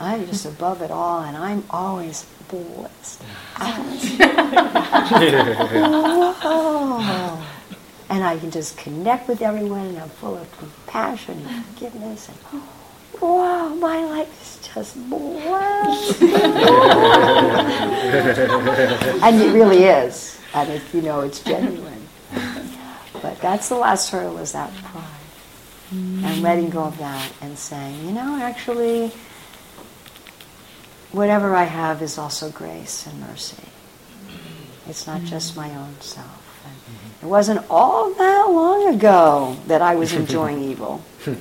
I'm just above it all and I'm always blessed. and I can just connect with everyone and I'm full of compassion and forgiveness and wow, my life is just blessed. and it really is. And it, you know, it's genuine. But that's the last hurdle is that pride. And mm. letting go of that and saying, you know, actually, whatever I have is also grace and mercy. It's not just mm. my own self. It wasn't all that long ago that I was enjoying evil. I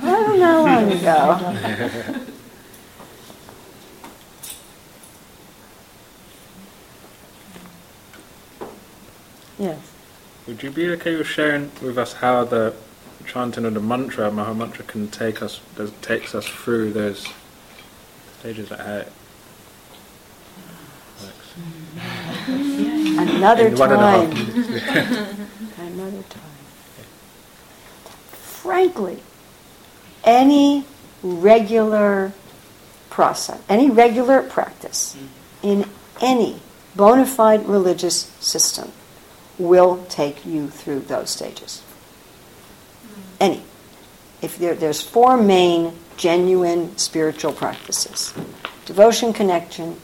don't know long ago. yes. Would you be okay with sharing with us how the chanting of the mantra, Maha Mantra, can take us does, takes us through those stages that how? Mm. Another In one and a half time. Another time. Frankly, any regular process, any regular practice in any bona fide religious system will take you through those stages. Any. If there, there's four main genuine spiritual practices devotion connection,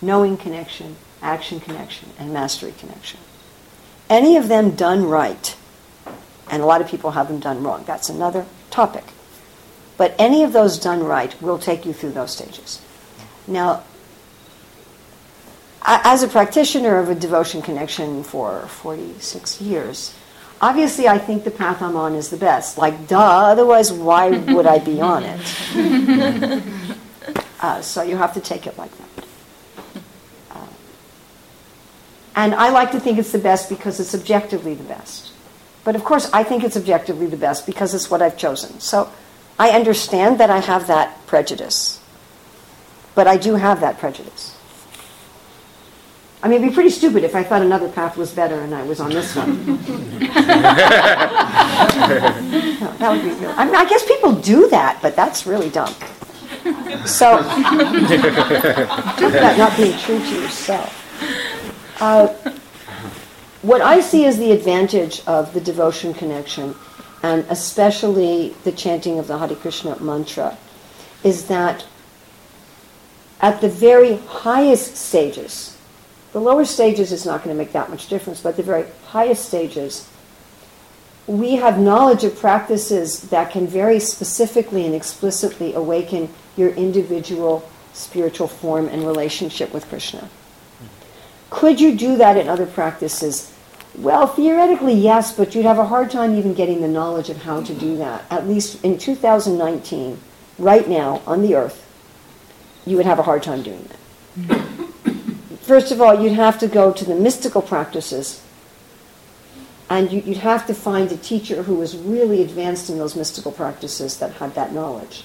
knowing connection, action connection, and mastery connection. Any of them done right, and a lot of people have them done wrong, that's another topic. But any of those done right will take you through those stages. Now, as a practitioner of a devotion connection for 46 years, obviously I think the path I'm on is the best. Like, duh, otherwise, why would I be on it? Uh, so you have to take it like that. Uh, and I like to think it's the best because it's objectively the best. But of course, I think it's objectively the best because it's what I've chosen. So I understand that I have that prejudice. But I do have that prejudice. I mean, it'd be pretty stupid if I thought another path was better and I was on this one. No, that would be real. I mean, I guess people do that, but that's really dumb. So, talk about not being true to yourself. Uh, what I see as the advantage of the devotion connection, and especially the chanting of the Hare Krishna mantra, is that at the very highest stages, the lower stages is not going to make that much difference, but the very highest stages, we have knowledge of practices that can very specifically and explicitly awaken your individual spiritual form and relationship with Krishna. Could you do that in other practices? Well, theoretically, yes, but you'd have a hard time even getting the knowledge of how to do that. At least in 2019, right now on the earth, you would have a hard time doing that. First of all, you'd have to go to the mystical practices, and you- you'd have to find a teacher who was really advanced in those mystical practices that had that knowledge.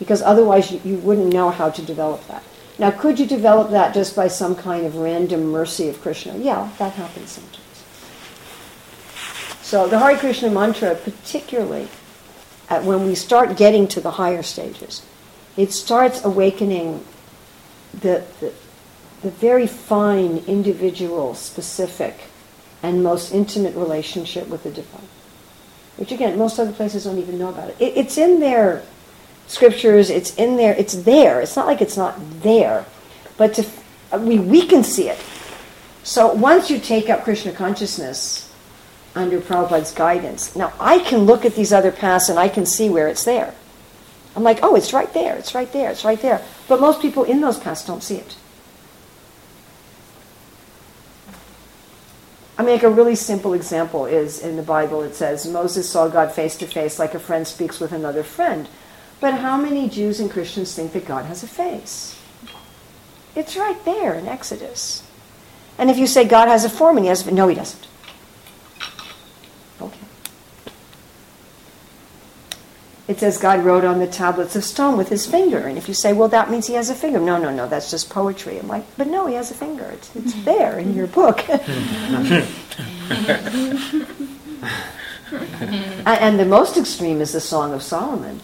Because otherwise, you, wouldn't know how to develop that. Now, could you develop that just by some kind of random mercy of Krishna? Yeah, that happens sometimes. So the Hare Krishna mantra, particularly when we start getting to the higher stages, it starts awakening the, the very fine, individual, specific, and most intimate relationship with the divine. Which again, most other places don't even know about it. it it's in their scriptures, it's in there, it's there. It's not like it's not there. But to, we, we can see it. So once you take up Krishna consciousness under Prabhupada's guidance, now I can look at these other paths and I can see where it's there. I'm like, oh, it's right there, it's right there, it's right there. But most people in those paths don't see it. I make a really simple example is in the Bible it says Moses saw God face to face like a friend speaks with another friend. But how many Jews and Christians think that God has a face? It's right there in Exodus. And if you say God has a form and he has no he doesn't. Okay. It says God wrote on the tablets of stone with his finger. And if you say, well, that means he has a finger. No, no, no, that's just poetry. I'm like, but no, he has a finger. It's, it's mm-hmm. there in your book. and, the most extreme is the Song of Solomon.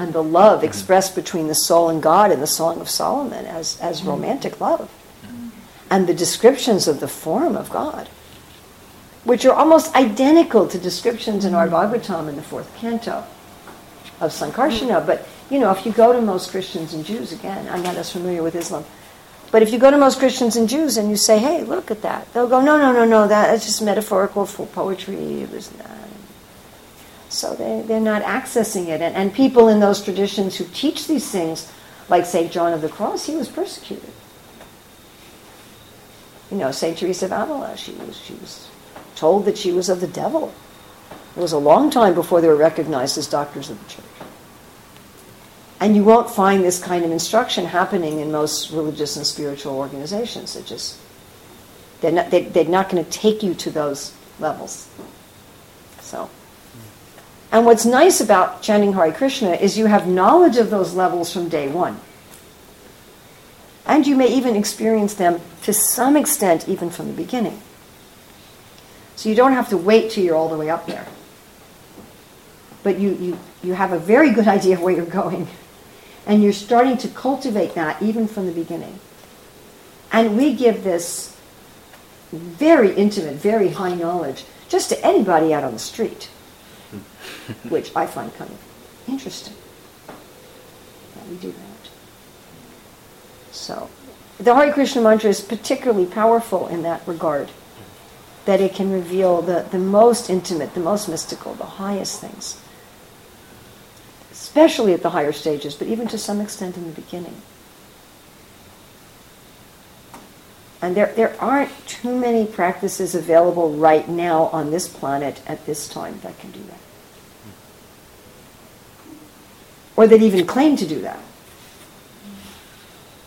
And the love expressed between the soul and God in the Song of Solomon as, as mm-hmm. romantic love. And the descriptions of the form of God. which are almost identical to descriptions in our mm-hmm. Bhagavatam in the fourth canto of Sankarsana. But, you know, if you go to most Christians and Jews, again, I'm not as familiar with Islam, but if you go to most Christians and Jews and you say, hey, look at that, they'll go, no, no, no, no, that's just metaphorical for poetry. It was not. So they, they're not accessing it. And, and people in those traditions who teach these things, like St. John of the Cross, he was persecuted. You know, St. Teresa of Avila, she was, she was told that she was of the devil. It was a long time before they were recognized as doctors of the church. And you won't find this kind of instruction happening in most religious and spiritual organizations. It just, they're not, they, they're not going to take you to those levels. So. And what's nice about chanting Hare Krishna is you have knowledge of those levels from day one. And you may even experience them to some extent even from the beginning. So you don't have to wait till you're all the way up there. But you, you, you have a very good idea of where you're going. And you're starting to cultivate that even from the beginning. And we give this very intimate, very high knowledge just to anybody out on the street, which I find kind of interesting. that we do that. So, the Hare Krishna mantra is particularly powerful in that regard, that it can reveal the, the most intimate, the most mystical, the highest things, especially at the higher stages, but even to some extent in the beginning. And there, there aren't too many practices available right now on this planet at this time that can do that. Or that even claim to do that.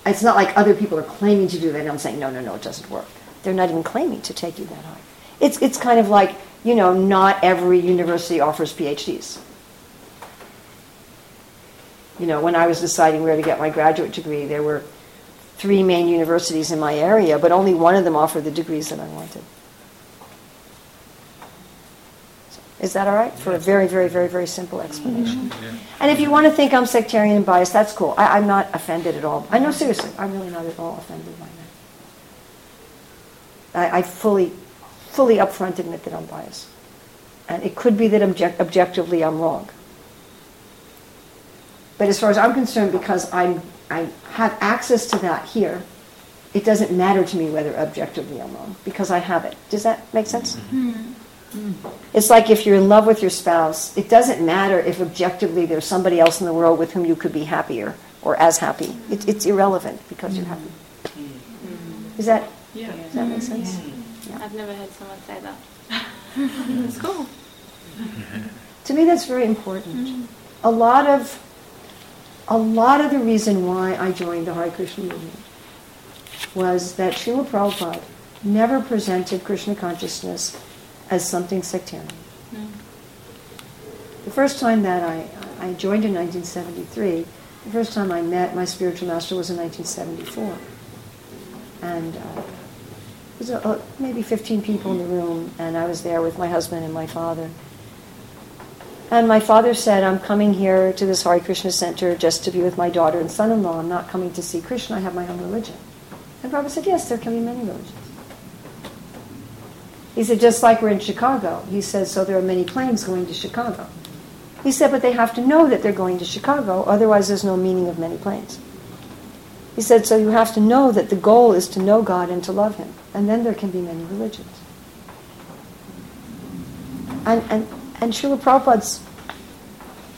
It's not like other people are claiming to do that and I'm saying, no, no, no, it doesn't work. They're not even claiming to take you that high. It's, it's kind of like, you know, not every university offers PhDs. You know, when I was deciding where to get my graduate degree, there were three main universities in my area, but only one of them offered the degrees that I wanted. Is that all right? For a very, very, very, very simple explanation. Mm-hmm. Yeah. And if you want to think I'm sectarian and biased, that's cool. I, I'm not offended at all. I know, seriously, I'm really not at all offended by that. I, I fully, fully upfront admit that I'm biased. And it could be that object, objectively I'm wrong. But as far as I'm concerned, because I'm, I have access to that here, it doesn't matter to me whether objectively I'm wrong, because I have it. Does that make sense? Mm-hmm. Hmm. It's like if you're in love with your spouse, it doesn't matter if objectively there's somebody else in the world with whom you could be happier or as happy. It, it's irrelevant because you're happy. Mm-hmm. Is that, Yeah. does that make sense? I've never heard someone say that. It's cool. To me, that's very important. Mm-hmm. A lot of, a lot of the reason why I joined the Hare Krishna movement was that Srila Prabhupada never presented Krishna consciousness as something sectarian. The first time that I, I joined in 1973, the first time I met my spiritual master was in 1974. And uh, there was a, uh, maybe 15 people in the room, and I was there with my husband and my father. And my father said, I'm coming here to this Hare Krishna center just to be with my daughter and son-in-law. I'm not coming to see Krishna. I have my own religion. And Prabhupada said, yes, there can be many religions. He said, just like we're in Chicago. He said, so there are many planes going to Chicago. He said, but they have to know that they're going to Chicago, otherwise there's no meaning of many planes. He said, so you have to know that the goal is to know God and to love Him, and then there can be many religions. And, and, and Srila Prabhupada's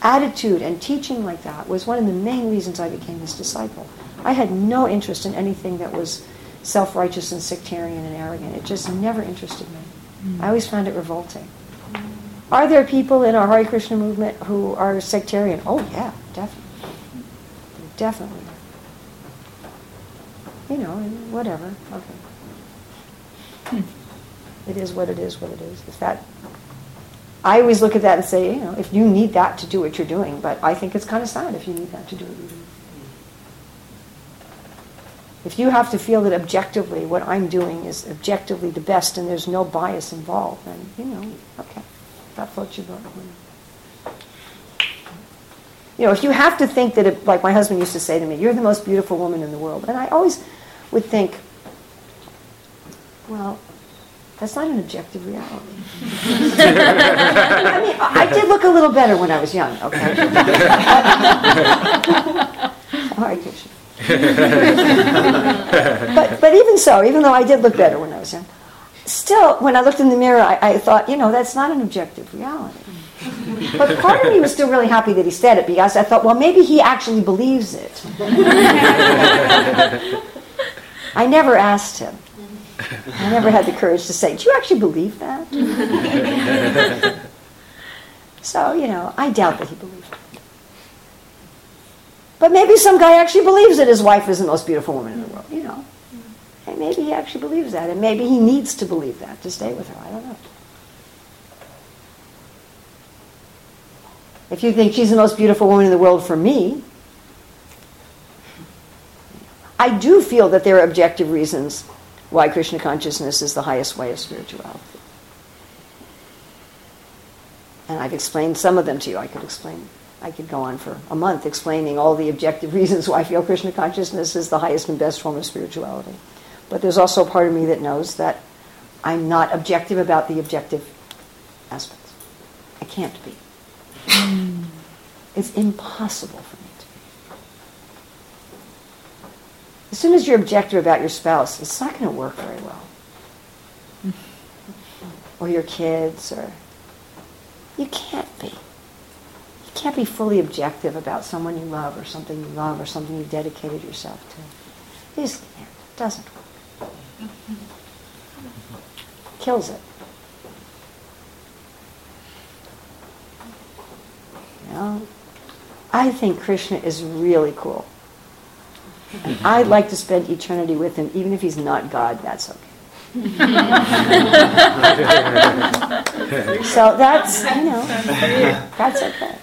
attitude and teaching like that was one of the main reasons I became his disciple. I had no interest in anything that was self-righteous and sectarian and arrogant. It just never interested me. Hmm. I always found it revolting. Are there people in our Hare Krishna movement who are sectarian? Oh yeah, definitely. Definitely. You know, whatever. Okay. Hmm. It is what it is, what it is. If that I always look at that and say, you know, if you need that to do what you're doing, but I think it's kind of sad if you need that to do what you're doing. If you have to feel that objectively what I'm doing is objectively the best and there's no bias involved, then, you know, okay, that floats your boat. You know, if you have to think that, it, like my husband used to say to me, you're the most beautiful woman in the world. And I always would think, well, That's not an objective reality. I mean, I did look a little better when I was young, okay? All right, Krishna. but, but even so, even though I did look better when I was young, still, when I looked in the mirror, I, I thought, you know, that's not an objective reality. But part of me was still really happy that he said it because I thought, well, maybe he actually believes it. I never asked him. I never had the courage to say, Do you actually believe that? so, you know, I doubt that he believed it. But maybe some guy actually believes that his wife is the most beautiful woman in the world, you know. And maybe he actually believes that, and maybe he needs to believe that to stay with her. I don't know. If you think she's the most beautiful woman in the world for me, I do feel that there are objective reasons why Krishna consciousness is the highest way of spirituality. And I've explained some of them to you. I could explain, I could go on for a month explaining all the objective reasons why I feel Krishna consciousness is the highest and best form of spirituality. But there's also a part of me that knows that I'm not objective about the objective aspects. I can't be. Hmm. It's impossible for me to be. As soon as you're objective about your spouse, it's not going to work very well. Or your kids, or. You can't be. You can't be fully objective about someone you love, or something you love, or something you've dedicated yourself to. You just can't. It doesn't work. Kills it. You know? I think Krishna is really cool. I'd like to spend eternity with him, even if he's not God, that's okay. so that's, you know, that's okay.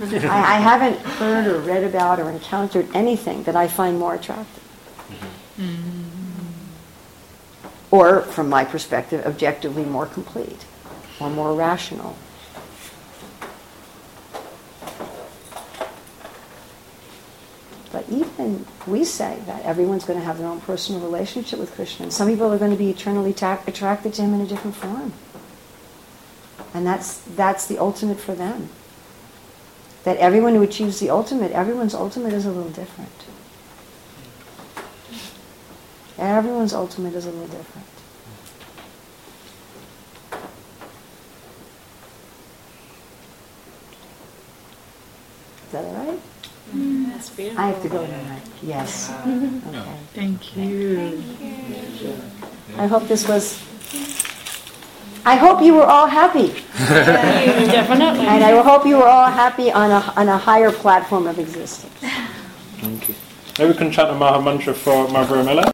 I, I haven't heard or read about or encountered anything that I find more attractive. Or, from my perspective, objectively more complete or more rational But even we say that everyone's going to have their own personal relationship with Krishna. Some people are going to be eternally ta- attracted to him in a different form. And that's, that's the ultimate for them. That everyone who achieves the ultimate, everyone's ultimate is a little different. Everyone's ultimate is a little different. Is that all right? That's beautiful. I have to go tonight. Yes. Okay. Thank you. I hope this was. I hope you were all happy. Definitely. And I hope you were all happy on a, on a higher platform of existence. Thank you. Maybe we can chant a Maha Mantra for Mother Urmila.